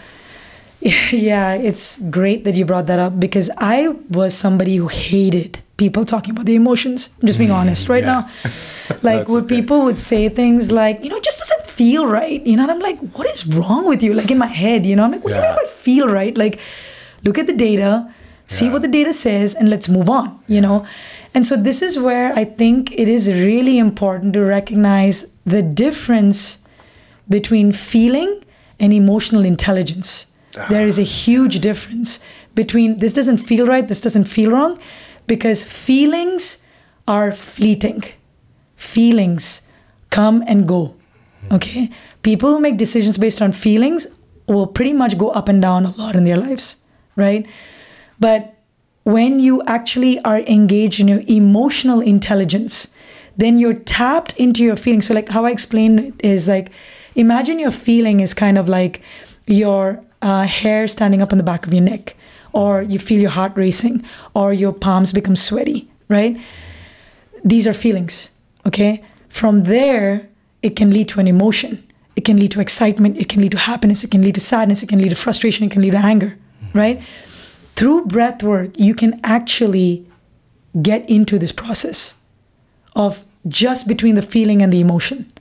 yeah it's great that you brought that up because i was somebody who hated people talking about the emotions. I'm just being honest right Mm, yeah. now. Like when okay. people would say things like you know it just doesn't feel right you know? And i'm like what is wrong with you? Like in my head you know? I'm like what do you Yeah. mean by feel right? Like look at the data see Yeah. what the data says and let's move on you know? And so this is where i think it is really important to recognize the difference between feeling and emotional intelligence. There is a huge difference between this doesn't feel right this doesn't feel wrong because feelings are fleeting. Feelings come and go okay? People who make decisions based on feelings will pretty much go up and down a lot in their lives right? But when you actually are engaged in your emotional intelligence then you're tapped into your feelings. So like how i explain it is like imagine your feeling is kind of like your uh, hair standing up on the back of your neck or you feel your heart racing or your palms become sweaty right? These are feelings okay? From there it can lead to an emotion. It can lead to excitement. It can lead to happiness. It can lead to sadness. It can lead to frustration. It can lead to anger mm-hmm. right? Through breath work you can actually get into this process of just between the feeling and the emotion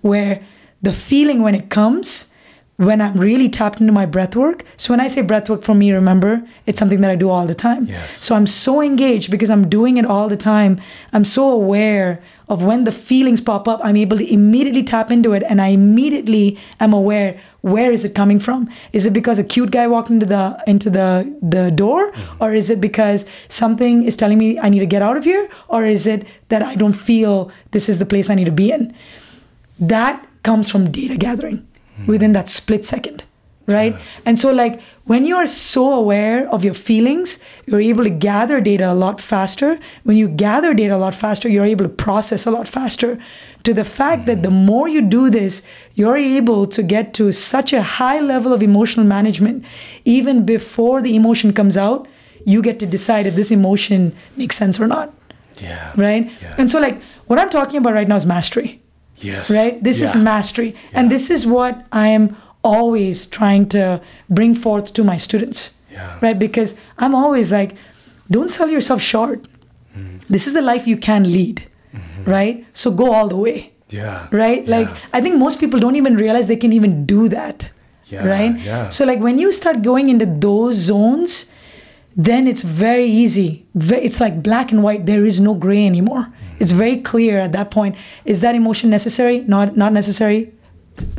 where the feeling when it comes when i'm really tapped into my breath work so when i say breath work for me remember it's something that i do all the time. Yes. so i'm so engaged because i'm doing it all the time. I'm so aware of when the feelings pop up i'm able to immediately tap into it and i immediately am aware where is it coming from? Is it because a cute guy walked into the into the the door? Mm-hmm. Or is it because something is telling me i need to get out of here? Or is it that i don't feel this is the place i need to be in? That comes from data gathering Mm-hmm. within that split second right? And so like when you are so aware of your feelings you're able to gather data a lot faster. When you gather data a lot faster you're able to process a lot faster. To the fact that mm-hmm. the more you do this you're able to get to such a high level of emotional management. Even before the emotion comes out you get to decide if this emotion makes sense or not. Yeah. right? Yeah. and so like what i'm talking about right now is mastery Yes. right? This is Yeah. mastery. And this is what i am always trying to bring forth to my students. Yeah. right? Because i'm always like don't sell yourself short. Mm-hmm. this is the life you can lead. Right? So go all the way. Yeah. right? Like i think most people don't even realize they can even do that. Yeah, right? Yeah. so like when you start going into those zones then it's very easy. It's like black and white. There is no gray anymore. It's very clear at that point is that emotion necessary not not necessary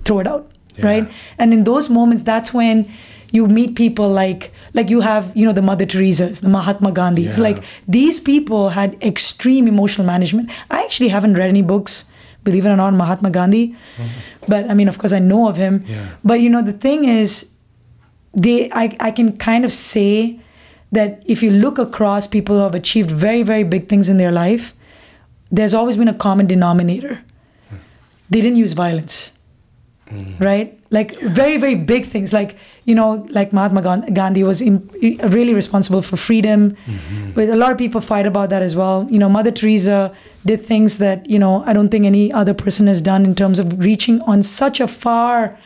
throw it out, Yeah. right? And in those moments, that's when you meet people like like you have you know the Mother Teresa's, the Mahatma Gandhis. Yeah. Like these people had extreme emotional management. I actually haven't read any books, believe it or not, Mahatma Gandhi, mm-hmm. but I mean, of course, I know of him. Yeah. But you know, the thing is, they I, I can kind of say that if you look across people who have achieved very very big things in their life there's always been a common denominator. They didn't use violence mm. right? Like very very big things. Like you know like mahatma gandhi was in, really responsible for freedom. Mm-hmm. But a lot of people fight about that as well. You know mother teresa did things that you know i don't think any other person has done in terms of reaching on such a far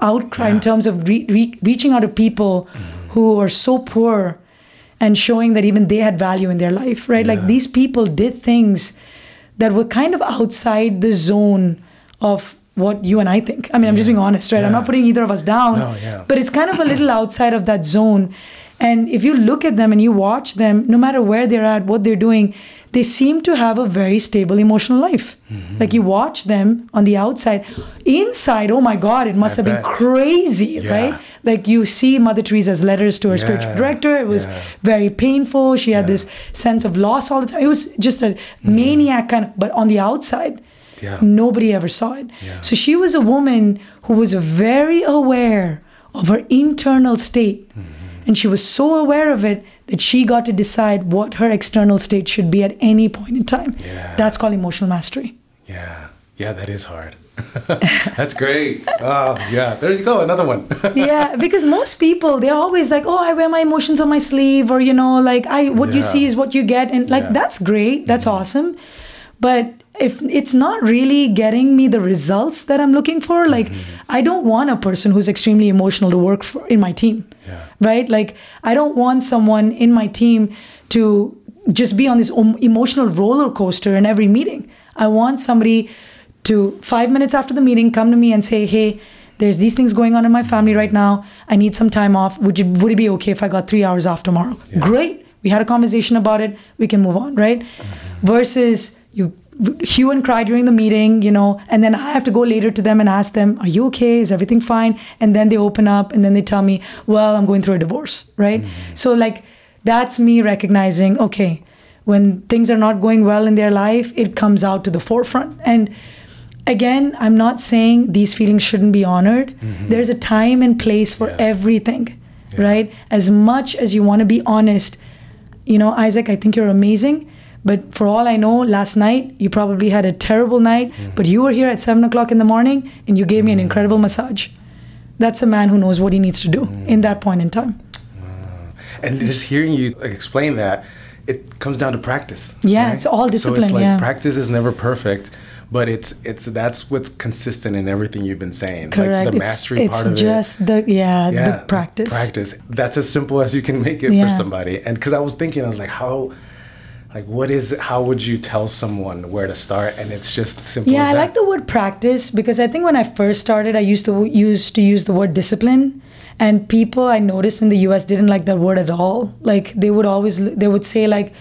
outcry in terms of re- re- reaching out to people mm-hmm. who are so poor and showing that even they had value in their life, right? Like these people did things that were kind of outside the zone of what you and I think. I mean, I'm just being honest, right? I'm not putting either of us down, No, yeah. but it's kind of a little outside of that zone. And if you look at them and you watch them, no matter where they're at, what they're doing, they seem to have a very stable emotional life. Mm-hmm. Like you watch them on the outside. Inside, oh my God, it must I have been crazy, Yeah. right? Like you see Mother Teresa's letters to her Yeah, spiritual director. It was yeah. very painful. She had this sense of loss all the time. It was just a maniac kind of, but on the outside, Yeah. nobody ever saw it. So she was a woman who was very aware of her internal state. Mm-hmm. And she was so aware of it that she got to decide what her external state should be at any point in time. Yeah. That's called emotional mastery. Yeah. Yeah, that is hard. That's great. Oh, yeah. There you go. Another one. yeah, because most people they're always like, "Oh, I wear my emotions on my sleeve," or you know, like, "I what you see is what you get," and like Yeah. Mm-hmm. that's great, that's awesome, but if it's not really getting me the results that I'm looking for, like, Mm-hmm. I don't want a person who's extremely emotional to work for in my team, Yeah. Right? Like, I don't want someone in my team to just be on this emotional roller coaster in every meeting. I want somebody to five minutes after the meeting come to me and say, "Hey, there's these things going on in my family right now. I need some time off. Would you would it be okay if I got three hours off tomorrow? Great. We had a conversation about it. We can move on, right? Mm-hmm. Versus you hue and cry during the meeting, you know, and then I have to go later to them and ask them, "Are you okay? Is everything fine?" And then they open up and then they tell me, "Well, I'm going through a divorce," right? Mm-hmm. So like that's me recognizing, okay, when things are not going well in their life, it comes out to the forefront. And again, I'm not saying these feelings shouldn't be honored. Mm-hmm. There's a time and place for Yes. everything, Yeah. right? As much as you want to be honest, you know, Isaac, I think you're amazing. But for all I know, last night you probably had a terrible night, mm-hmm. but you were here at seven o'clock in the morning and you gave me an mm-hmm. incredible massage. That's a man who knows what he needs to do mm-hmm. in that point in time. and just hearing you explain that, it comes down to practice. Yeah, it's all So discipline, it's like yeah. practice is never perfect, but it's it's that's what's consistent in everything you've been saying. Correct. Like the it's mastery it's part of it. just the yeah, yeah, the practice. Practice. That's as simple as you can make it Yeah. for somebody. And because I was thinking, I was like, how, like, what is it? How would you tell someone where to start? And it's just simple. Yeah, I like the word practice because I think when I first started, I used to used to use the word discipline, and people I noticed in the U.S. didn't like that word at all. Like they would always they would say like,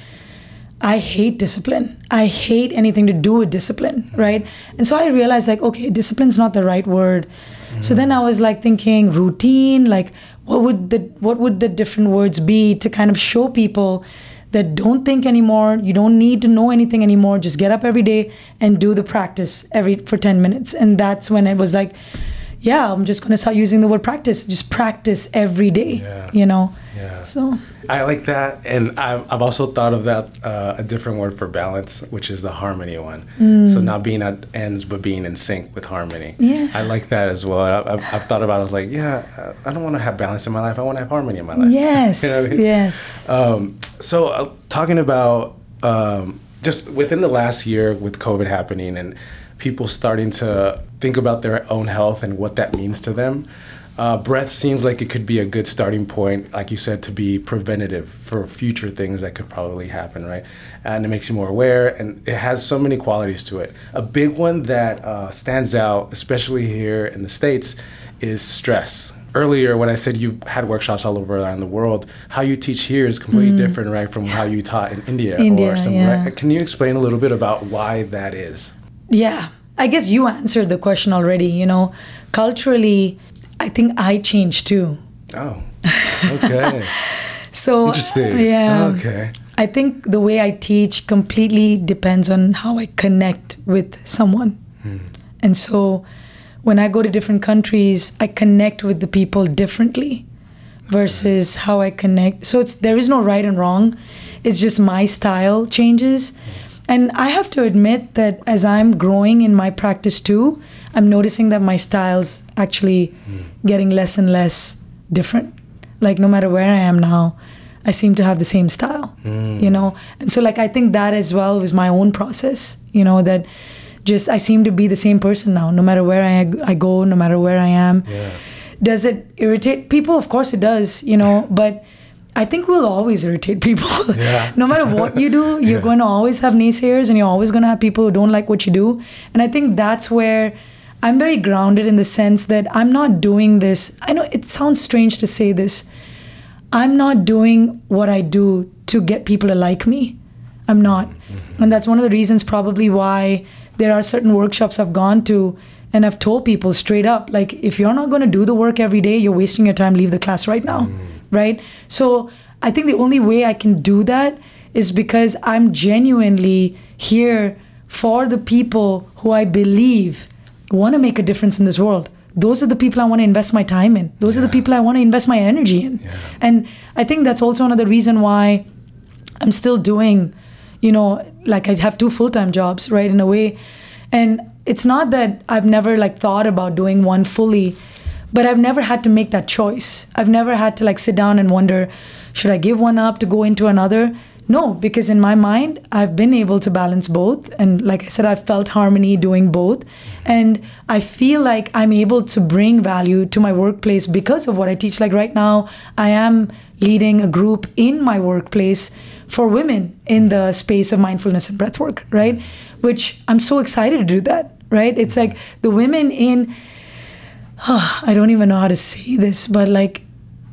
"I hate discipline. I hate anything to do with discipline." Right? And so I realized like, okay, discipline's not the right word. So mm-hmm. then I was like thinking routine, like what would the what would the different words be to kind of show people that don't think anymore you don't need to know anything anymore just get up every day and do the practice every for 10 minutes and that's when it was like yeah i'm just going to start using the word practice just practice every day Yeah. you know Yeah. so I like that, and I've, I've also thought of that uh, a different word for balance, which is the harmony one. So not being at ends, but being in sync with harmony. Mm. Yeah. I like that as well. I, I've, I've thought about. it. I was like, yeah, I don't want to have balance in my life. I want to have harmony in my life. yes You know I mean? yes Um, so uh, talking about um, just within the last year with COVID happening and people starting to think about their own health and what that means to them. Uh, breath seems like it could be a good starting point, like you said, to be preventative for future things that could probably happen, right? And it makes you more aware, and it has so many qualities to it. A big one that uh, stands out, especially here in the States, is stress earlier when I said you've had workshops all over around the world, how you teach here is completely different, right, from how you taught in India, Mm. India, or something. yeah. Right? Can you explain a little bit about why that is? yeah I guess you answered the question already. You know, culturally, I think I changed too. Oh, okay. So Interesting. Yeah. Okay. I think the way I teach completely depends on how I connect with someone. And so when I go to different countries, I connect with the people differently versus how I connect. So it's there is no right and wrong. It's just my style changes. And I have to admit that as I'm growing in my practice too, I'm noticing that my style's actually hmm. getting less and less different. Like no matter where I am now, I seem to have the same style, hmm. you know? And so, like, I think that as well was my own process, you know, that just I seem to be the same person now, no matter where I, I go, no matter where I am. Yeah. Does it irritate people? Of course it does, you know, but I think we'll always irritate people. Yeah. no matter what you do, you're Yeah. going to always have naysayers and you're always going to have people who don't like what you do. And I think that's where I'm very grounded in the sense that I'm not doing this. I know it sounds strange to say this. I'm not doing what I do to get people to like me. I'm not. Mm-hmm. And that's one of the reasons probably why there are certain workshops I've gone to and I've told people straight up like if you're not going to do the work every day, you're wasting your time, leave the class right now. Mm. Right? So I think the only way I can do that is because I'm genuinely here for the people who I believe want to make a difference in this world. Those are the people I want to invest my time in. Those are the people I want to invest my energy in. Yeah. And I think that's also another reason why I'm still doing, you know, like I have two full time jobs, right? In a way. And it's not that I've never like thought about doing one fully, but I've never had to make that choice. I've never had to like sit down and wonder, should I give one up to go into another? No, because in my mind, I've been able to balance both. And like I said, I've felt harmony doing both. And I feel like I'm able to bring value to my workplace because of what I teach. Like right now, I am leading a group in my workplace for women in the space of mindfulness and breath work, right? Which I'm so excited to do that, right? It's like the women in I don't even know how to say this, but like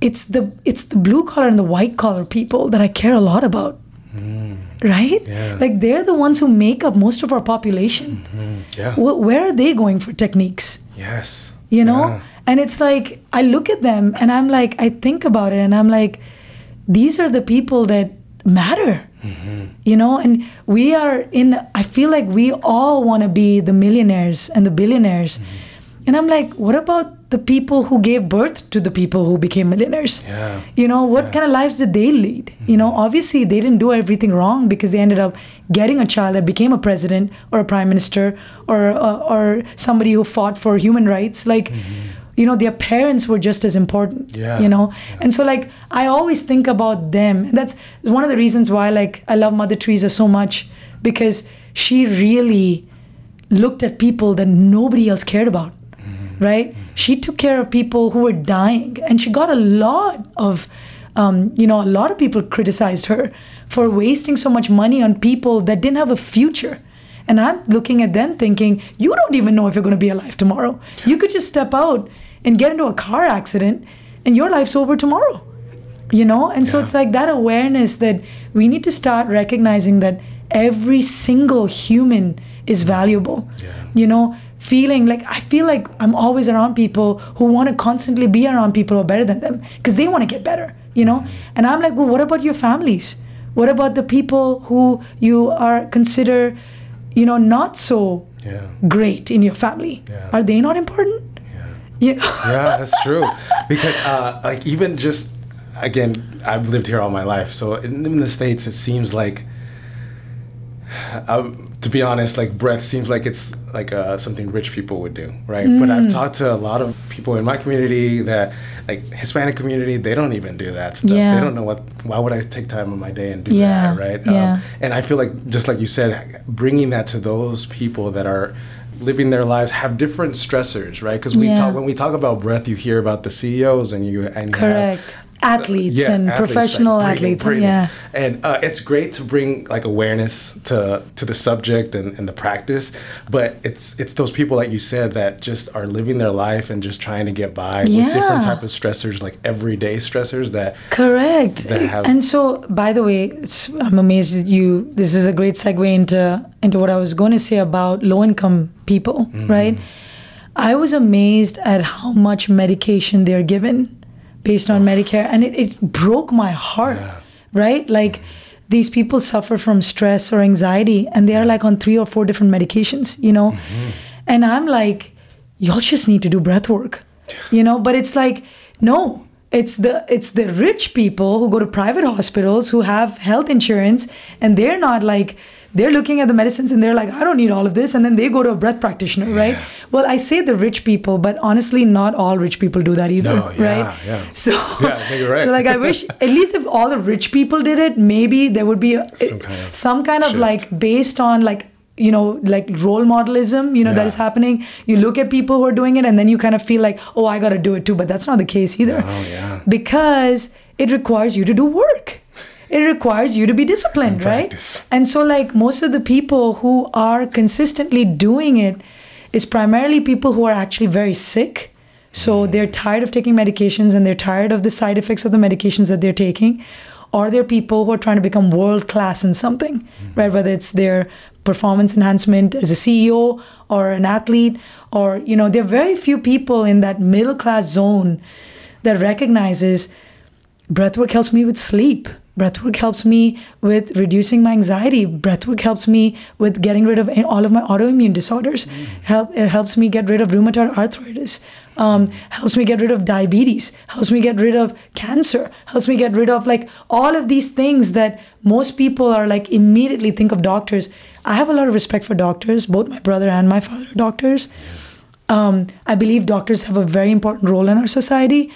it's the it's the blue collar and the white collar people that I care a lot about. Mm. Right? Yeah. Like they're the ones who make up most of our population. Mm-hmm. Yeah. Wh- where are they going for techniques? Yes. you know Yeah. and it's like i look at them and i'm like i think about it and i'm like these are the people that matter. Mm-hmm. You know and we are in i feel like we all want to be the millionaires and the billionaires. Mm-hmm. And i'm like what about the people who gave birth to the people who became millionaires? Yeah. you know what kind of lives did they lead? You know mm-hmm. obviously they didn't do everything wrong because they ended up getting a child that became a president or a prime minister or uh, or somebody who fought for human rights. Like you know their parents were just as important Yeah. you know? And so like i always think about them. And that's one of the reasons why like i love mother teresa so much because she really looked at people that nobody else cared about right? She took care of people who were dying and she got a lot of um, you know a lot of people criticized her for wasting so much money on people that didn't have a future. And i'm looking at them thinking you don't even know if you're going to be alive tomorrow. You could just step out and get into a car accident and your life's over tomorrow you know? And so it's like that awareness that we need to start recognizing that every single human is valuable Yeah. you know? Feeling like i feel like i'm always around people who want to constantly be around people who are better than them because they want to get better you know? Mm-hmm. And i'm like well what about your families? What about the people who you are consider you know not so Yeah. great in your family? Yeah. are they not important Yeah. yeah, that's true. Because uh, like even just again, I've lived here all my life, so in, in the states, it seems like. Um, to be honest, like breath seems like it's like uh, something rich people would do, right? But Mm. I've talked to a lot of people in my community that, like Hispanic community, they don't even do that stuff. Yeah. They don't know what. Why would I take time of my day and do Yeah, that, right? yeah. and I feel like just like you said, bringing that to those people that are living their lives have different stressors, right? Because we Yeah. talk when we talk about breath, you hear about the CEOs and you and you Correct. have athletes Yeah, and athletes, like professional breathing, athletes. and- breathing. yeah. and uh, it's great to bring like awareness to to the subject and, and the practice. But it's it's those people like you said that just are living their life and just trying to get by with different type of stressors, like everyday stressors that Correct. that have- and so, by the way, it's, I'm amazed that you. This is a great segue into into what I was going to say about low income people, Mm-hmm. right? I was amazed at how much medication they're given based on Medicare, and it, it broke my heart, Yeah. right? Like these people suffer from stress or anxiety, and they are like on three or four different medications, you know. Mm-hmm. And I'm like, y'all just need to do breath work, you know. But it's like, no, it's the it's the rich people who go to private hospitals who have health insurance, and they're not like they're looking at the medicines and they're like, I don't need all of this, and then they go to a breath practitioner, right? Well, I say the rich people, but honestly, not all rich people do that either, No, yeah, right? yeah. So, Yeah, you're right. so like I wish at least if all the rich people did it, maybe there would be a, Some kind of some kind of like based on like you know like role modelism you know that Yeah. is happening you look at people who are doing it and then you kind of feel like oh i got to do it too but that's not the case either Oh, yeah. because it requires you to do work it requires you to be disciplined And right practice. and so like most of the people who are consistently doing it is primarily people who are actually very sick so Mm. they're tired of taking medications and they're tired of the side effects of the medications that they're taking or they're people who are trying to become world class in something Mm-hmm. right whether it's their performance enhancement as a ceo or an athlete or you know there are very few people in that middle class zone that recognizes breathwork helps me with sleep breathwork helps me with reducing my anxiety. Breathwork helps me with getting rid of all of my autoimmune disorders. Help it helps me get rid of rheumatoid arthritis. Um, helps me get rid of diabetes. Helps me get rid of cancer. Helps me get rid of like all of these things that most people are like immediately think of doctors. I have a lot of respect for doctors both my brother and my father are doctors. Um, I believe doctors have a very important role in our society,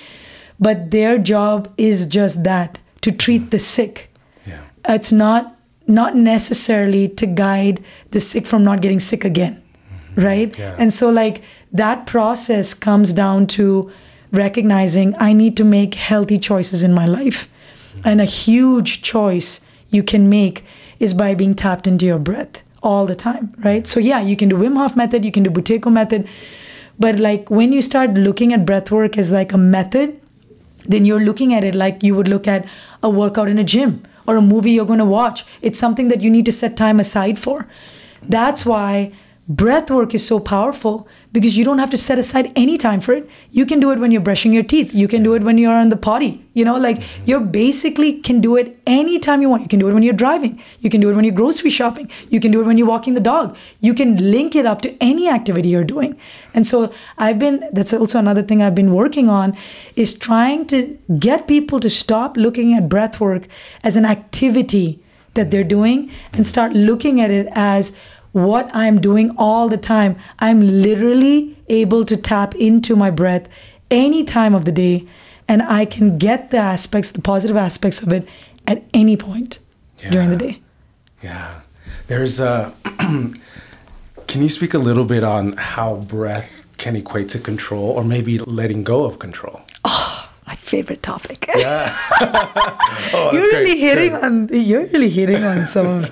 but their job is just that to treat the sick. yeah. It's not not necessarily to guide the sick from not getting sick again, mm-hmm. right? Yeah. And so like that process comes down to recognizing I need to make healthy choices in my life. Mm-hmm. And a huge choice you can make is by being tapped into your breath all the time, right? So yeah, you can do Wim Hof method, you can do Buteyko method, but like when you start looking at breath work as like a method, then you're looking at it like you would look at a workout in a gym or a movie you're going to watch. It's something that you need to set time aside for. That's why breath work is so powerful because you don't have to set aside any time for it. You can do it when you're brushing your teeth. You can do it when you're on the potty. You know, like mm-hmm. you basically can do it anytime you want. You can do it when you're driving. You can do it when you're grocery shopping. You can do it when you're walking the dog. You can link it up to any activity you're doing. And so I've been that's also another thing I've been working on is trying to get people to stop looking at breath work as an activity that they're doing and start looking at it as what I'm doing all the time. I'm literally able to tap into my breath any time of the day and I can get the aspects, the positive aspects of it at any point during the day. Yeah. There's a. can you speak a little bit on how breath can equate to control or maybe letting go of control? My favorite topic. Yeah. oh, you're really great. hitting Good. on you're really hitting on some of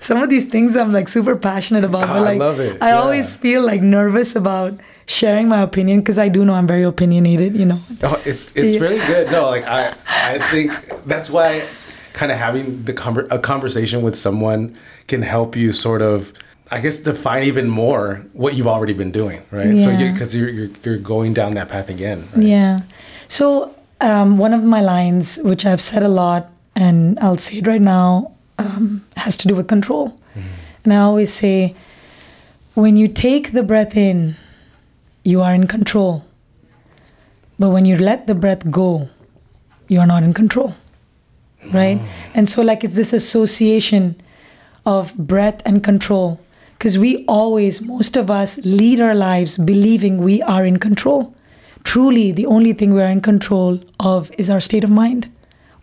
some of these things I'm like super passionate about. Ah, but I love it. I Yeah. always feel like nervous about sharing my opinion because I do know I'm very opinionated, you know. Oh, it, it's Yeah. really good. No, like I, I think that's why kind of having the conver- a conversation with someone can help you sort of, I guess, define even more what you've already been doing, right? Yeah. So because you're, you're you're going down that path again. Right? Yeah. So um, one of my lines, which I've said a lot, and I'll say it right now, um, has to do with control. And I always say, when you take the breath in, you are in control. But when you let the breath go, you are not in control. Right? And so, like, it's this association of breath and control. Because we always, most of us, lead our lives believing we are in control. Truly, the only thing we are in control of is our state of mind.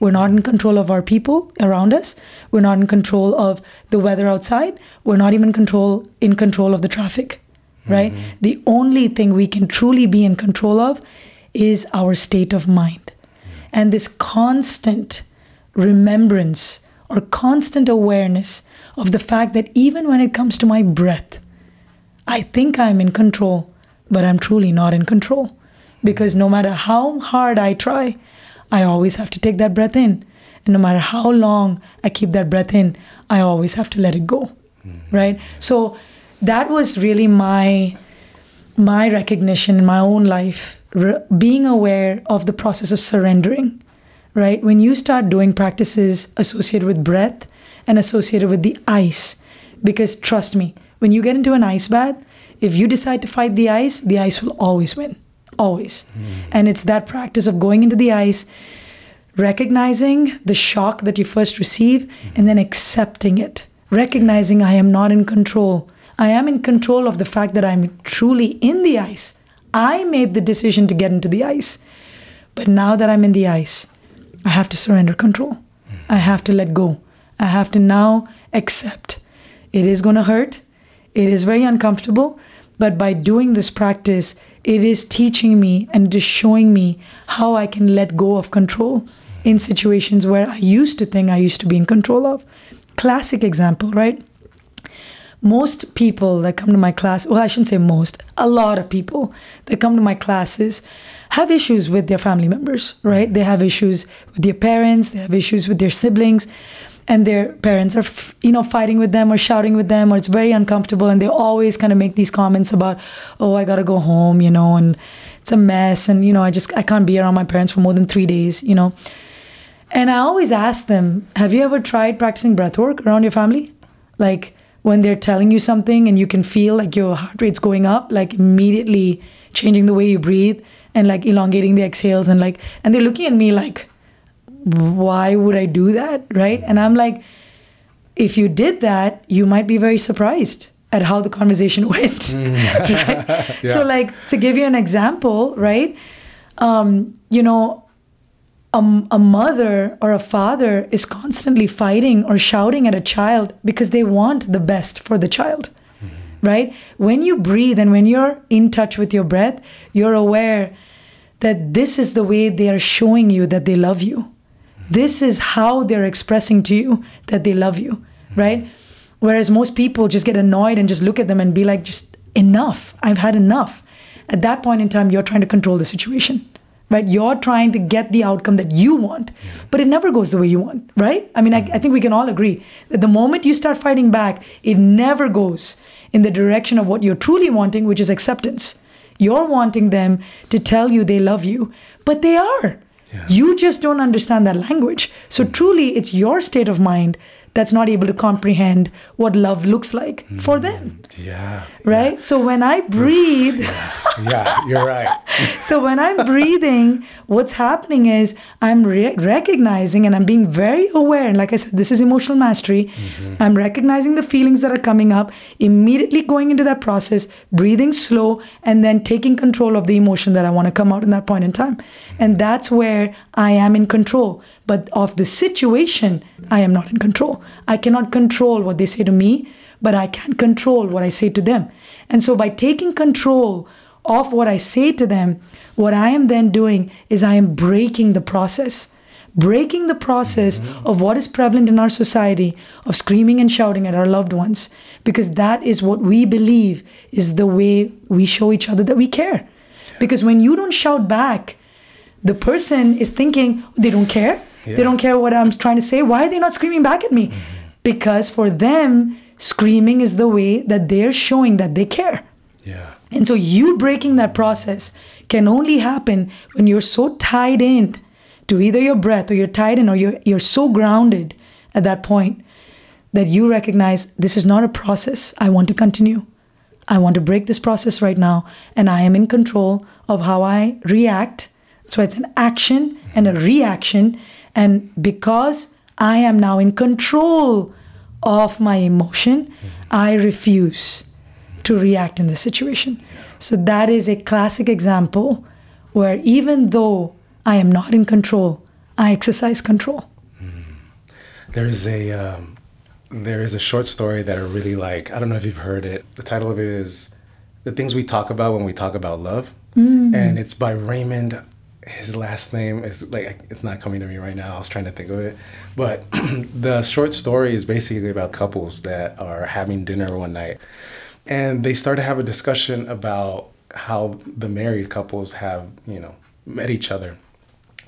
We're not in control of our people around us. We're not in control of the weather outside. We're not even control in control of the traffic. Right? Mm-hmm. The only thing we can truly be in control of is our state of mind. And this constant remembrance or constant awareness of the fact that even when it comes to my breath, I think I'm in control, but I'm truly not in control. Because no matter how hard I try, I always have to take that breath in. And no matter how long I keep that breath in, I always have to let it go. Mm-hmm. Right? So that was really my my recognition in my own life, re- being aware of the process of surrendering. Right? When you start doing practices associated with breath and associated with the ice, because trust me, when you get into an ice bath, if you decide to fight the ice, the ice will always win. Always. Mm. And it's that practice of going into the ice, recognizing the shock that you first receive, mm. and then accepting it. Recognizing I am not in control. I am in control of the fact that I'm truly in the ice. I made the decision to get into the ice. But now that I'm in the ice, I have to surrender control. Mm. I have to let go. I have to now accept. It is going to hurt. It is very uncomfortable. But by doing this practice, it is teaching me and is showing me how I can let go of control in situations where I used to think I used to be in control of. Classic example, right? Most people that come to my class, well, I shouldn't say most, a lot of people that come to my classes have issues with their family members, right? They have issues with their parents, they have issues with their siblings and their parents are you know fighting with them or shouting with them or it's very uncomfortable and they always kind of make these comments about oh i gotta go home you know and it's a mess and you know i just i can't be around my parents for more than three days you know. And i always ask them have you ever tried practicing breath work around your family? Like when they're telling you something and you can feel like your heart rate's going up like immediately changing the way you breathe and like elongating the exhales and like and they're looking at me like why would I do that? Right. And I'm like, if you did that, you might be very surprised at how the conversation went. Mm. right? yeah. So, like, to give you an example, right? Um, you know, a, a mother or a father is constantly fighting or shouting at a child because they want the best for the child. Mm-hmm. Right? When you breathe and when you're in touch with your breath, you're aware that this is the way they are showing you that they love you this is how they're expressing to you that they love you, mm-hmm. right? Whereas most people just get annoyed and just look at them and be like, just enough. I've had enough. At that point in time, you're trying to control the situation, right? You're trying to get the outcome that you want, but it never goes the way you want, right? I mean, I, I mm-hmm. think we can all agree that the moment you start fighting back, it never goes in the direction of what you're truly wanting, which is acceptance. You're wanting them to tell you they love you, but they are. Yeah. You just don't understand that language. So hmm. truly, it's your state of mind that's not able to comprehend what love looks like mm. for them. Yeah. Right? Yeah. So when I breathe, yeah. yeah, you're right. so when I'm breathing, what's happening is I'm re- recognizing and I'm being very aware. And like I said, this is emotional mastery. Mm-hmm. I'm recognizing the feelings that are coming up, immediately going into that process, breathing slow, and then taking control of the emotion that I want to come out in that point in time. Mm-hmm. And that's where I am in control. But of the situation, I am not in control. I cannot control what they say to me, but I can control what I say to them. And so by taking control of what I say to them, what I am then doing is I am breaking the process. Breaking the process mm-hmm. of what is prevalent in our society of screaming and shouting at our loved ones, because that is what we believe is the way we show each other that we care. Because when you don't shout back, the person is thinking they don't care yeah. They don't care what I'm trying to say. Why are they not screaming back at me? Mm-hmm. Because for them, screaming is the way that they're showing that they care. Yeah. And so you breaking that process can only happen when you're so tied in to either your breath or you're tied in or you're you're so grounded at that point that you recognize this is not a process I want to continue. I want to break this process right now and I am in control of how I react. So it's an action and a reaction and because I am now in control of my emotion, mm-hmm. I refuse to react in the situation. So that is a classic example where even though I am not in control, I exercise control. Mm. There is a um, there is a short story that I really like. I don't know if you've heard it. The title of it is "The Things We Talk About When We Talk About Love," mm. and it's by Raymond his last name is like it's not coming to me right now. I was trying to think of it, but the short story is basically about couples that are having dinner one night, and they start to have a discussion about how the married couples have you know met each other,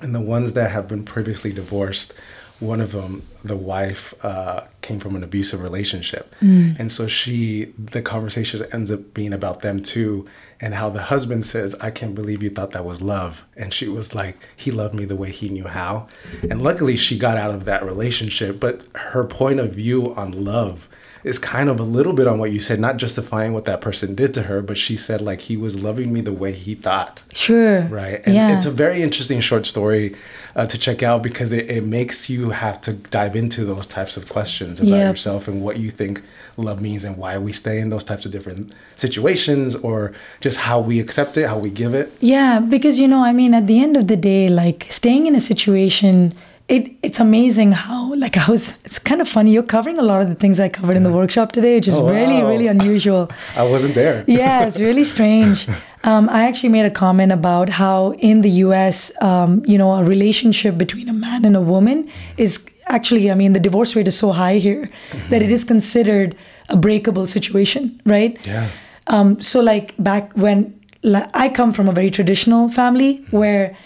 and the ones that have been previously divorced one of them, the wife, uh, came from an abusive relationship. Mm. And so she, the conversation ends up being about them too, and how the husband says, I can't believe you thought that was love. And she was like, he loved me the way he knew how. And luckily, she got out of that relationship. But her point of view on love is kind of a little bit on what you said, not justifying what that person did to her, but she said like he was loving me the way he thought. Sure. Right. And yeah. it's a very interesting short story uh, to check out because it, it makes you have to dive into those types of questions about yep. yourself and what you think love means and why we stay in those types of different situations or just how we accept it, how we give it. Yeah, because you know, I mean, at the end of the day, like staying in a situation it it's amazing how like I was it's kind of funny you're covering a lot of the things I covered in the workshop today which is oh, really wow. really unusual. I wasn't there. Yeah it's really strange. Um, I actually made a comment about how in the US um, you know a relationship between a man and a woman is actually I mean the divorce rate is so high here mm-hmm. that it is considered a breakable situation right? Yeah. Um, so like back when like, I come from a very traditional family where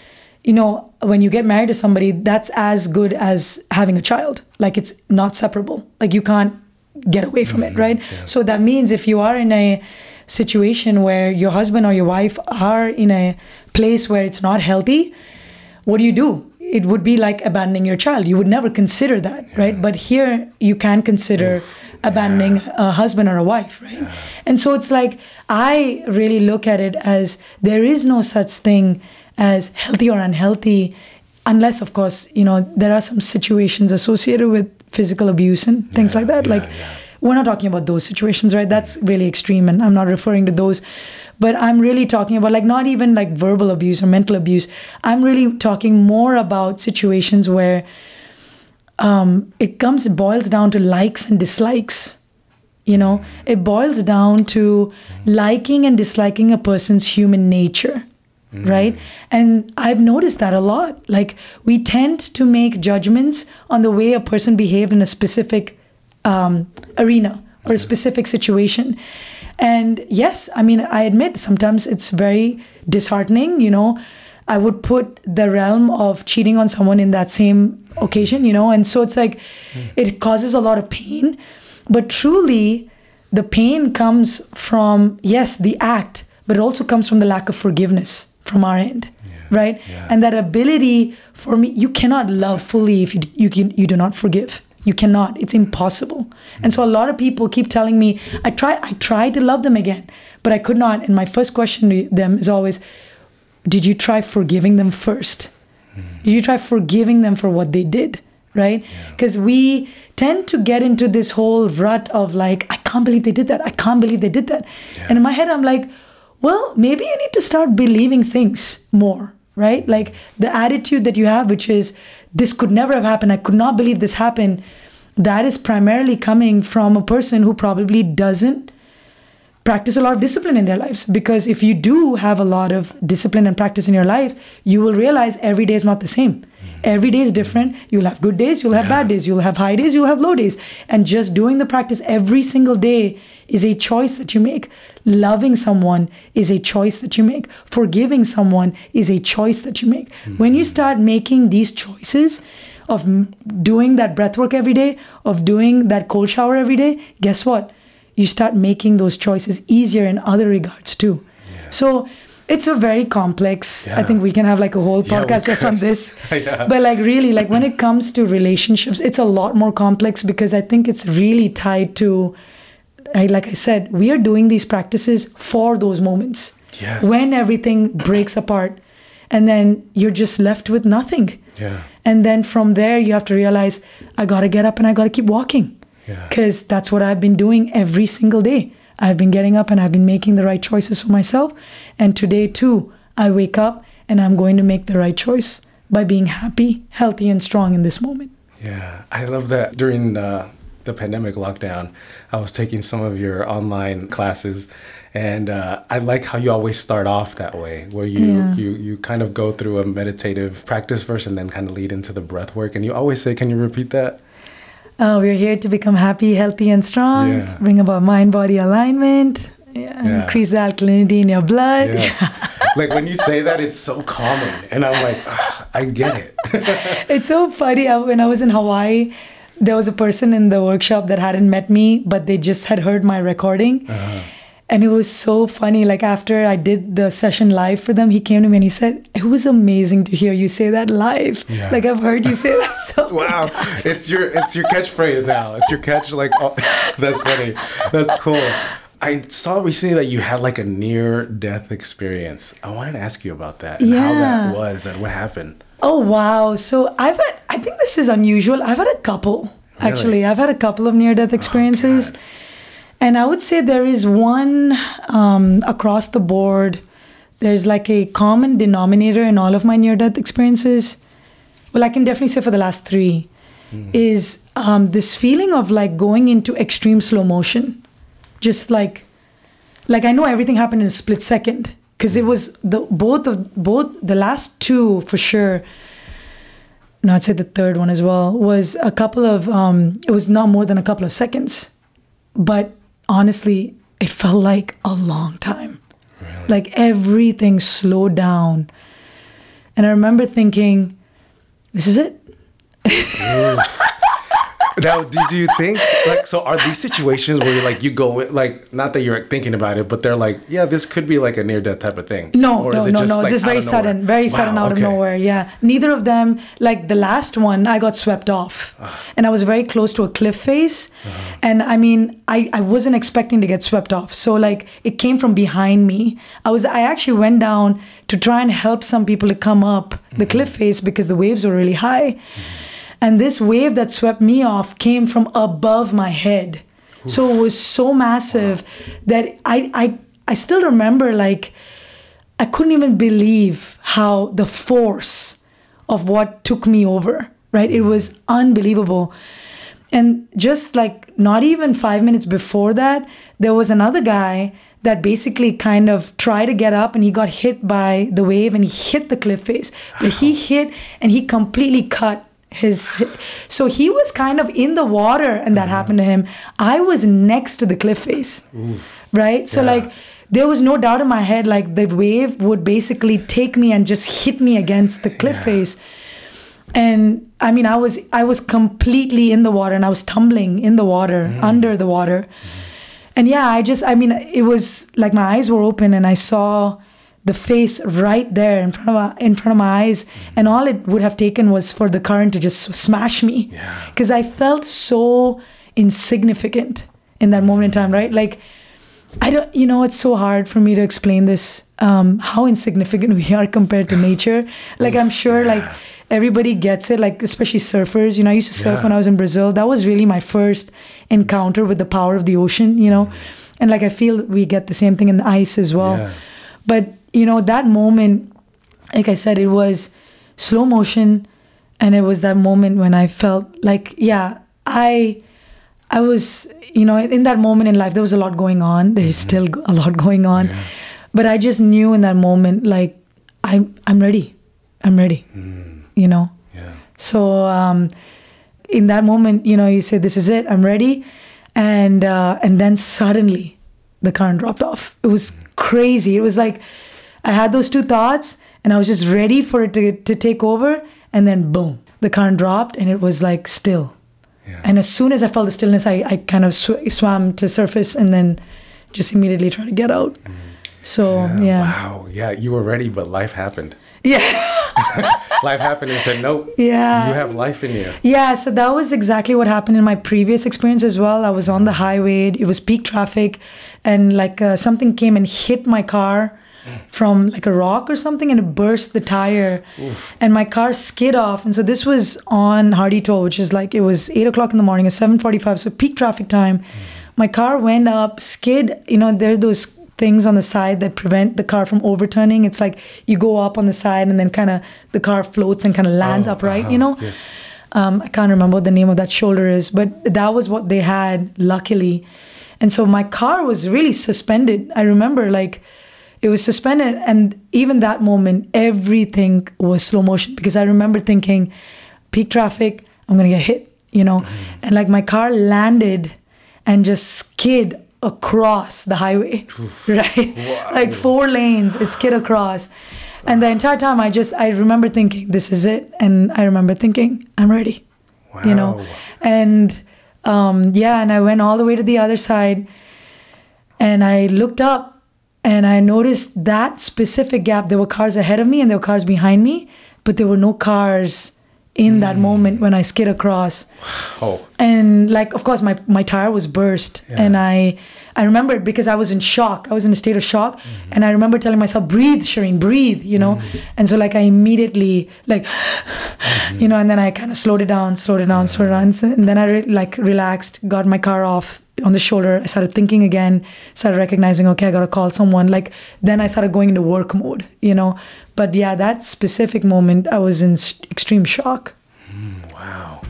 you know, when you get married to somebody, that's as good as having a child. Like it's not separable. Like you can't get away from mm-hmm. it, right? Yeah. So that means if you are in a situation where your husband or your wife are in a place where it's not healthy, what do you do? It would be like abandoning your child. You would never consider that, yeah. right? But here you can consider Oof. abandoning yeah. a husband or a wife, right? And so it's like I really look at it as there is no such thing as healthy or unhealthy unless of course you know there are some situations associated with physical abuse and things yeah, like that. yeah, like yeah. we're not talking about those situations right? That's really extreme and i'm not referring to those. But i'm really talking about like not even like verbal abuse or mental abuse. I'm really talking more about situations where um, it comes it boils down to likes and dislikes you know? It boils down to liking and disliking a person's human nature Mm. Right. And I've noticed that a lot. Like, we tend to make judgments on the way a person behaved in a specific um, arena or a specific situation. And yes, I mean, I admit sometimes it's very disheartening. You know, I would put the realm of cheating on someone in that same occasion, you know, and so it's like mm. it causes a lot of pain. But truly, the pain comes from, yes, the act, but it also comes from the lack of forgiveness from our end yeah. right yeah. and that ability for me you cannot love fully if you you can you do not forgive you cannot it's impossible mm-hmm. and so a lot of people keep telling me i try i try to love them again but i could not and my first question to them is always did you try forgiving them 1st mm-hmm. did you try forgiving them for what they did right because yeah. we tend to get into this whole rut of like i can't believe they did that i can't believe they did that and in my head i'm like well, maybe you need to start believing things more, right? Like the attitude that you have, which is, this could never have happened. I could not believe this happened. That is primarily coming from a person who probably doesn't practice a lot of discipline in their lives. Because if you do have a lot of discipline and practice in your lives, you will realize every day is not the same. Mm-hmm. Every day is different. You'll have good days, you'll have yeah. bad days, you'll have high days, you'll have low days. And just doing the practice every single day is a choice that you make. Loving someone is a choice that you make. Forgiving someone is a choice that you make. Mm-hmm. When you start making these choices, of doing that breath work every day, of doing that cold shower every day, guess what? You start making those choices easier in other regards too. Yeah. So it's a very complex yeah. i think we can have like a whole podcast yeah, just on this but like really like when it comes to relationships it's a lot more complex because i think it's really tied to like i said we are doing these practices for those moments yes. when everything breaks apart and then you're just left with nothing yeah and then from there you have to realize i got to get up and i got to keep walking because that's what i've been doing every single day I've been getting up and I've been making the right choices for myself. And today, too, I wake up and I'm going to make the right choice by being happy, healthy, and strong in this moment. Yeah, I love that. During uh, the pandemic lockdown, I was taking some of your online classes, and uh, I like how you always start off that way, where you Yeah. you you kind of go through a meditative practice first, and then kind of lead into the breath work. And you always say, "Can you repeat that?" Uh, we're here to become happy, healthy, and strong. Yeah. Bring about mind body alignment. Yeah. Increase the alkalinity in your blood. Yes. like when you say that, it's so calming, and I'm like, "Ah, I get it. It's so funny. I- When I was in Hawaii, there was a person in the workshop that hadn't met me, but they just had heard my recording. Uh-huh. And it was so funny. Like after I did the session live for them, he came to me and he said, It was amazing to hear you say that live. Yeah. Like I've heard you say that so Wow, times." it's your it's your catchphrase now. It's your catch. Like, oh, that's funny. That's cool. I saw recently that you had like a near death experience. I wanted to ask you about that and how that was and what happened. Oh wow! So I've had. I think this is unusual. I've had a couple. Actually, I've had a couple of near-death experiences, God. and I would say there is one um, across the board. There's like a common denominator in all of my near-death experiences. Well, I can definitely say for the last three, is um, this feeling of like going into extreme slow motion, just like like I know everything happened in a split second because it was the both of both the last two for sure. No, I'd say the third one as well was a couple of. Um, it was not more than a couple of seconds, but honestly, it felt like a long time. Like everything slowed down, and I remember thinking, "This is it." Now, do you think like so? Are these situations where you like you go like not that you're thinking about it, but they're like, yeah, this could be like a near death type of thing. No, Or no, is it no, just, no. like, This is very sudden, very sudden Wow, out of nowhere. Yeah. Neither of them, like the last one, I got swept off. Ah. and I was very close to a cliff face. Uh-huh. And I mean, I, I wasn't expecting to get swept off. So like it came from behind me. I was I actually went down to try and help some people to come up the Mm-hmm. cliff face because the waves were really high. And this wave that swept me off came from above my head. So it was so massive that I, I I still remember like I couldn't even believe how the force of what took me over, right? It hmm. was unbelievable. And just like not even five minutes before that, there was another guy that basically kind of tried to get up and he got hit by the wave and he hit the cliff face. But he hit and he completely cut his so he was kind of in the water and that happened to him. I was next to the cliff face right? So Yeah. like there was no doubt in my head like the wave would basically take me and just hit me against the cliff Yeah. face. And i mean i was i was completely in the water and i was tumbling in the water Mm. under the water. And yeah i just i mean it was like my eyes were open and i saw the face right there in front of my, in front of my eyes mm. and all it would have taken was for the current to just smash me Yeah. because i felt so insignificant in that moment in mm. time right like I don't, you know, it's so hard for me to explain this, um, how insignificant we are compared to nature. Like, I'm sure, like, everybody gets it, like, especially surfers. You know, I used to surf Yeah. when I was in Brazil. That was really my first encounter with the power of the ocean, you know? Mm. And, like, I feel we get the same thing in the ice as well. Yeah. But, you know, that moment, like I said, it was slow motion. And it was that moment when I felt like, yeah, I. I was, you know, in that moment in life, there was a lot going on. There's still a lot going on, but I just knew in that moment, like, I'm, I'm ready. I'm ready. You know. Yeah. So um, in that moment, you know, you say, "This is it. I'm ready," and uh, and then suddenly, the current dropped off. It was crazy. It was like I had those two thoughts, and I was just ready for it to to take over, and then boom, the current dropped, and it was like still. Yeah. And as soon as I felt the stillness, I, I kind of sw- swam to surface and then just immediately tried to get out. So yeah, Wow. Yeah, you were ready, but life happened. yeah. Life happened and said, nope. Yeah. You have life in you. Yeah, so that was exactly what happened in my previous experience as well. I was on the highway, it was peak traffic, and like uh, something came and hit my car from like a rock or something and it burst the tire and my car skid off and so this was on hardy toll which is like it was 8 o'clock in the morning at 7.45 so peak traffic time my car went up skid you know there's those things on the side that prevent the car from overturning it's like you go up on the side and then kind of the car floats and kind of lands Oh, upright uh-huh. you know Yes. Um, I can't remember what the name of that shoulder is, but that was what they had, luckily. And so my car was really suspended. I remember like it was suspended, and even that moment, everything was slow motion because I remember thinking, peak traffic, I'm gonna get hit, you know, and like my car landed and just skid across the highway, right? Like four lanes, it skid across. And the entire time I just I remember thinking, this is it. And I remember thinking, I'm ready. You know? And um yeah, and I went all the way to the other side and I looked up and I noticed that specific gap. There were cars ahead of me and there were cars behind me, but there were no cars in that mm. moment when I skid across. Oh, and like of course my my tire was burst and i i remember it because i was in shock. I was in a state of shock mm-hmm. and i remember telling myself breathe Shereen breathe you know? Mm. And so like i immediately like mm-hmm. you know and then i kind of slowed it down slowed it down slowed it down and then i re- like relaxed got my car off on the shoulder i started thinking again started recognizing okay i gotta call someone. Like then i started going into work mode you know but yeah that specific moment i was in extreme shock mm, wow.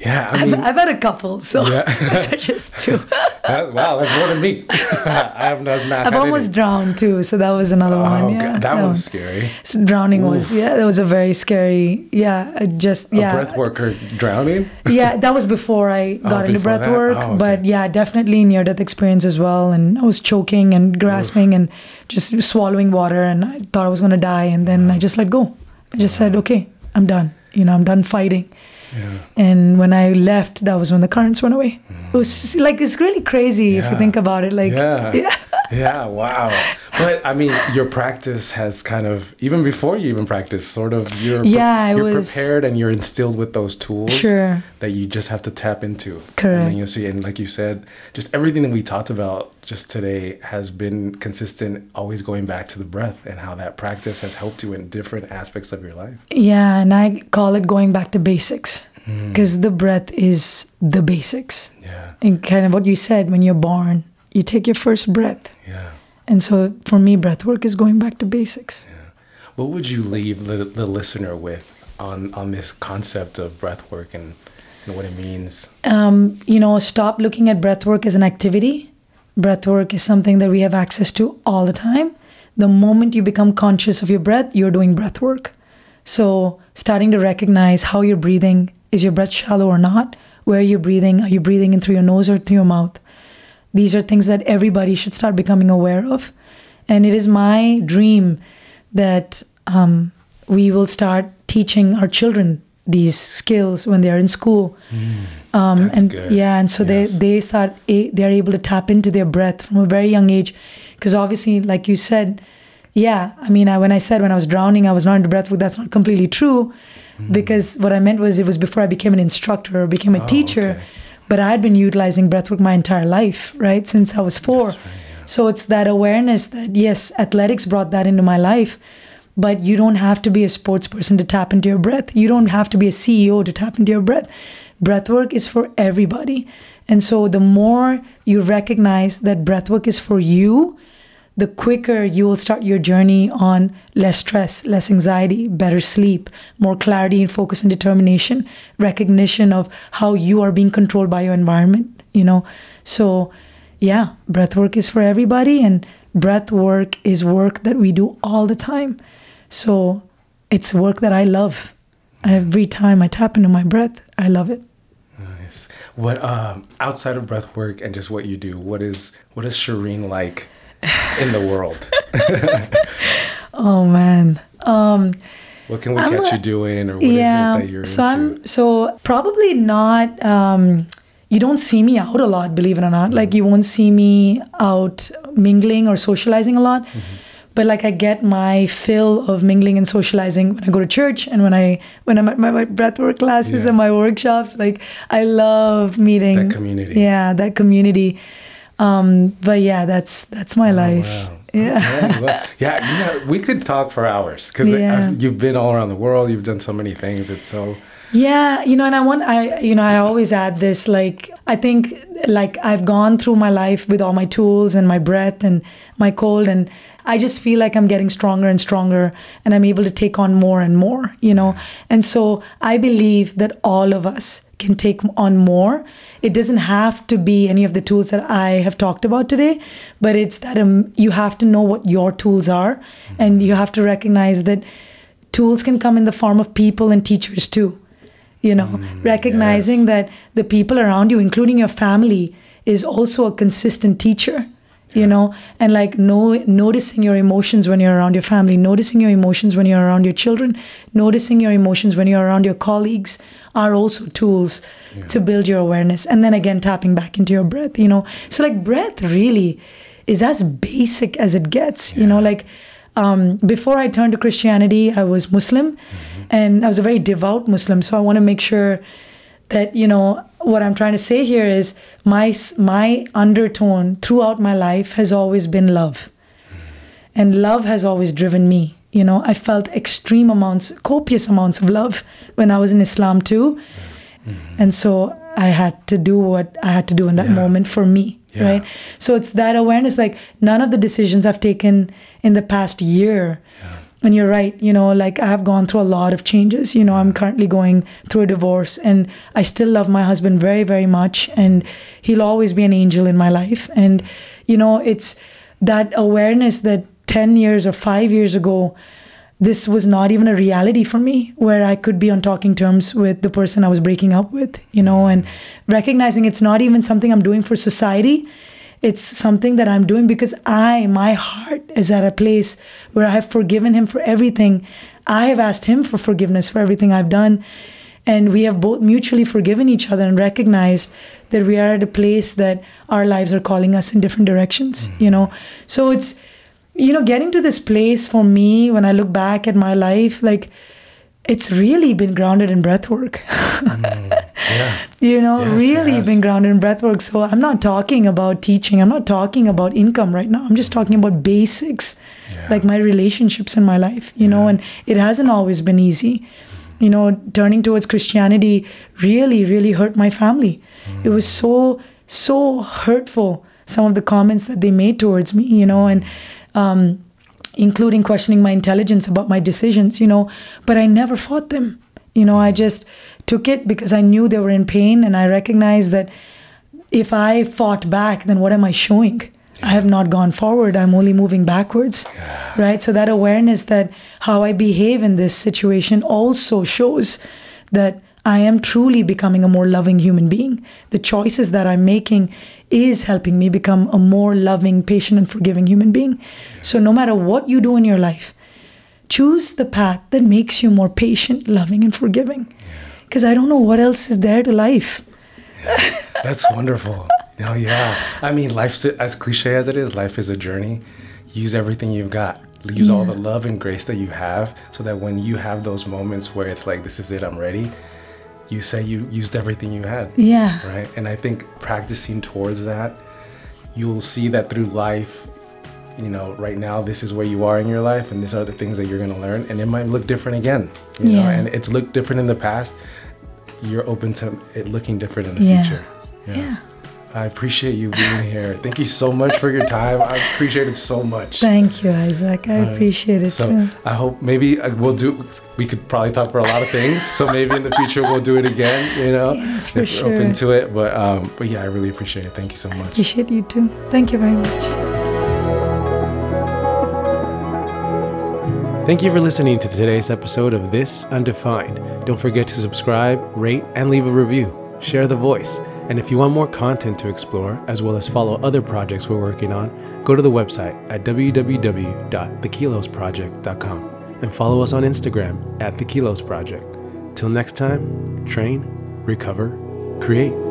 Yeah, I mean, I've had a couple so Yeah. just two that- wow, that's more than me. I have not. not I've almost drowned too, so that was another Oh, one. God, Yeah, that one's one. scary. So drowning was yeah, that was a very scary. Yeah, just A yeah, breath worker drowning. yeah. That was before I oh, got into before breath that? work, Oh, okay. but yeah, definitely near death experience as well. And I was choking and grasping and just swallowing water, and I thought I was gonna die, and then I just let go. I just said, okay, I'm done. You know, I'm done fighting. Yeah. And when I left, that was when the currents went away. It was like it's really crazy if you think about it. Like Yeah. yeah. Yeah, wow. But I mean, your practice has kind of even before you even practice, sort of you're pre- Yeah, I you're was- prepared and you're instilled with those tools Sure. that you just have to tap into. And Correct. then you see, and like you said, just everything that we talked about just today has been consistent, always going back to the breath and how that practice has helped you in different aspects of your life. Yeah, and I call it going back to basics Hmm. because the breath is the basics. Yeah, And kind of what you said when you're born, you take your first breath. yeah. And so for me, breath work is going back to basics. Yeah. What would you leave the, the listener with on on this concept of breath work and, and what it means? Um, you know, stop looking at breath work as an activity. Breath work is something that we have access to all the time. The moment you become conscious of your breath, you're doing breath work. So, starting to recognize how you're breathing is your breath shallow or not? Where are you're breathing? Are you breathing in through your nose or through your mouth? These are things that everybody should start becoming aware of. And it is my dream that um, we will start teaching our children these skills when they are in school. Um, That's and good. yeah, and so Yes. they they start they're able to tap into their breath from a very young age, because obviously, like you said, yeah. I mean, I, when I said when I was drowning, I was not into breath work. That's not completely true, Hmm. because what I meant was it was before I became an instructor or became a Oh, teacher, okay. But I had been utilizing breathwork my entire life, right, since I was four. Right, yeah. So it's that awareness that yes, athletics brought that into my life, but you don't have to be a sports person to tap into your breath. You don't have to be a CEO to tap into your breath. Breathwork is for everybody. And so the more you recognize that breathwork is for you, the quicker you will start your journey on less stress, less anxiety, better sleep, more clarity and focus and determination, recognition of how you are being controlled by your environment, you know. So, yeah, breath work is for everybody and breath work is work that we do all the time. So, it's work that I love. Every time I tap into my breath, I love it. Nice. What um outside of breath work and just what you do, what is what is Shereen like in the world? Oh man. Um What can we I'm catch a- you doing or what is yeah. it that you're so into? I'm so probably not. Um, you don't see me out a lot, believe it or not. Like you won't see me out mingling or socializing a lot. Mm-hmm. But like I get my fill of mingling and socializing when I go to church and when I when I'm at my, my breathwork classes Yeah. and my workshops. Like I love meeting That community. Yeah, that community. Um, but yeah, that's that's my life. Oh, Wow. Yeah. Yeah, well, yeah, yeah, we could talk for hours because Yeah. you've been all around the world. You've done so many things. It's so Yeah, you know, and I want I you know, I always add this like I think like I've gone through my life with all my tools and my breath and my cold and I just feel like I'm getting stronger and stronger and I'm able to take on more and more, you know. And so I believe that all of us can take on more. It doesn't have to be any of the tools that I have talked about today, but it's that um, you have to know what your tools are and you have to recognize that tools can come in the form of people and teachers too. You know, recognizing yes. that the people around you, including your family, is also a consistent teacher you know and like no, noticing your emotions when you're around your family noticing your emotions when you're around your children noticing your emotions when you're around your colleagues are also tools to build your awareness and then again tapping back into your breath you know. So like breath really is as basic as it gets you know like um, before i turned to christianity i was muslim and i was a very devout muslim so i want to make sure that you know what i'm trying to say here is my my undertone throughout my life has always been love. And love has always driven me. You know i felt extreme amounts copious amounts of love when i was in islam too. Mm-hmm. And so i had to do what i had to do in that Yeah. moment for me Yeah. right? So it's that awareness like none of the decisions i've taken in the past year and you're right you know like i have gone through a lot of changes. You know i'm mm-hmm. currently going through a divorce and i still love my husband very very much and he'll always be an angel in my life. And you know it's that awareness that 10 years or 5 years ago this was not even a reality for me where i could be on talking terms with the person i was breaking up with you know mm-hmm. and recognizing it's not even something i'm doing for society it's something that i'm doing because i my heart is at a place where i have forgiven him for everything. I have asked him for forgiveness for everything i've done. And we have both mutually forgiven each other and recognized that we are at a place that our lives are calling us in different directions mm-hmm. you know? So it's you know getting to this place for me when i look back at my life like it's really been grounded in breath work. Yeah. you know Yes, really been grounded in breath work. So i'm not talking about teaching. I'm not talking about income right now. I'm just talking about basics Yeah. like my relationships in my life you know and it hasn't always been easy. You know turning towards christianity really really hurt my family. It was so so hurtful some of the comments that they made towards me you know and um, including questioning my intelligence about my decisions, you know, but I never fought them. You know, I mm-hmm. just took it because I knew they were in pain and I recognized that if I fought back, then what am I showing? I have not gone forward. I'm only moving backwards. Right? So that awareness that how I behave in this situation also shows that I am truly becoming a more loving human being. The choices that I'm making is helping me become a more loving, patient, and forgiving human being. So, no matter what you do in your life, choose the path that makes you more patient, loving, and forgiving. Because I don't know what else is there to life. That's wonderful. Oh yeah. I mean, life's as cliche as it is. Life is a journey. Use everything you've got. Use all the love and grace that you have, so that when you have those moments where it's like, "This is it. I'm ready," you say you used everything you had. Yeah. Right. And I think practicing towards that, you'll see that through life. You know, right now, this is where you are in your life, and these are the things that you're going to learn, and it might look different again. You know, Yeah. and it's looked different in the past. You're open to it looking different in the Yeah. future. Yeah. I appreciate you being here. Thank you so much for your time. I appreciate it so much. Thank you, Isaac. I appreciate it So too. I hope maybe uh, we'll do. We could probably talk for a lot of things. So maybe in the future we'll do it again. You know, Yes, for if you're open to it. But um, but yeah, I really appreciate it. Thank you so much. Appreciate you too. Thank you very much. Thank you for listening to today's episode of This Undefined. Don't forget to subscribe, rate, and leave a review. Share the voice. And if you want more content to explore, as well as follow other projects we're working on, go to the website at www.thekilosproject.com and follow us on Instagram at The Kilos Project. Till next time, train, recover, create.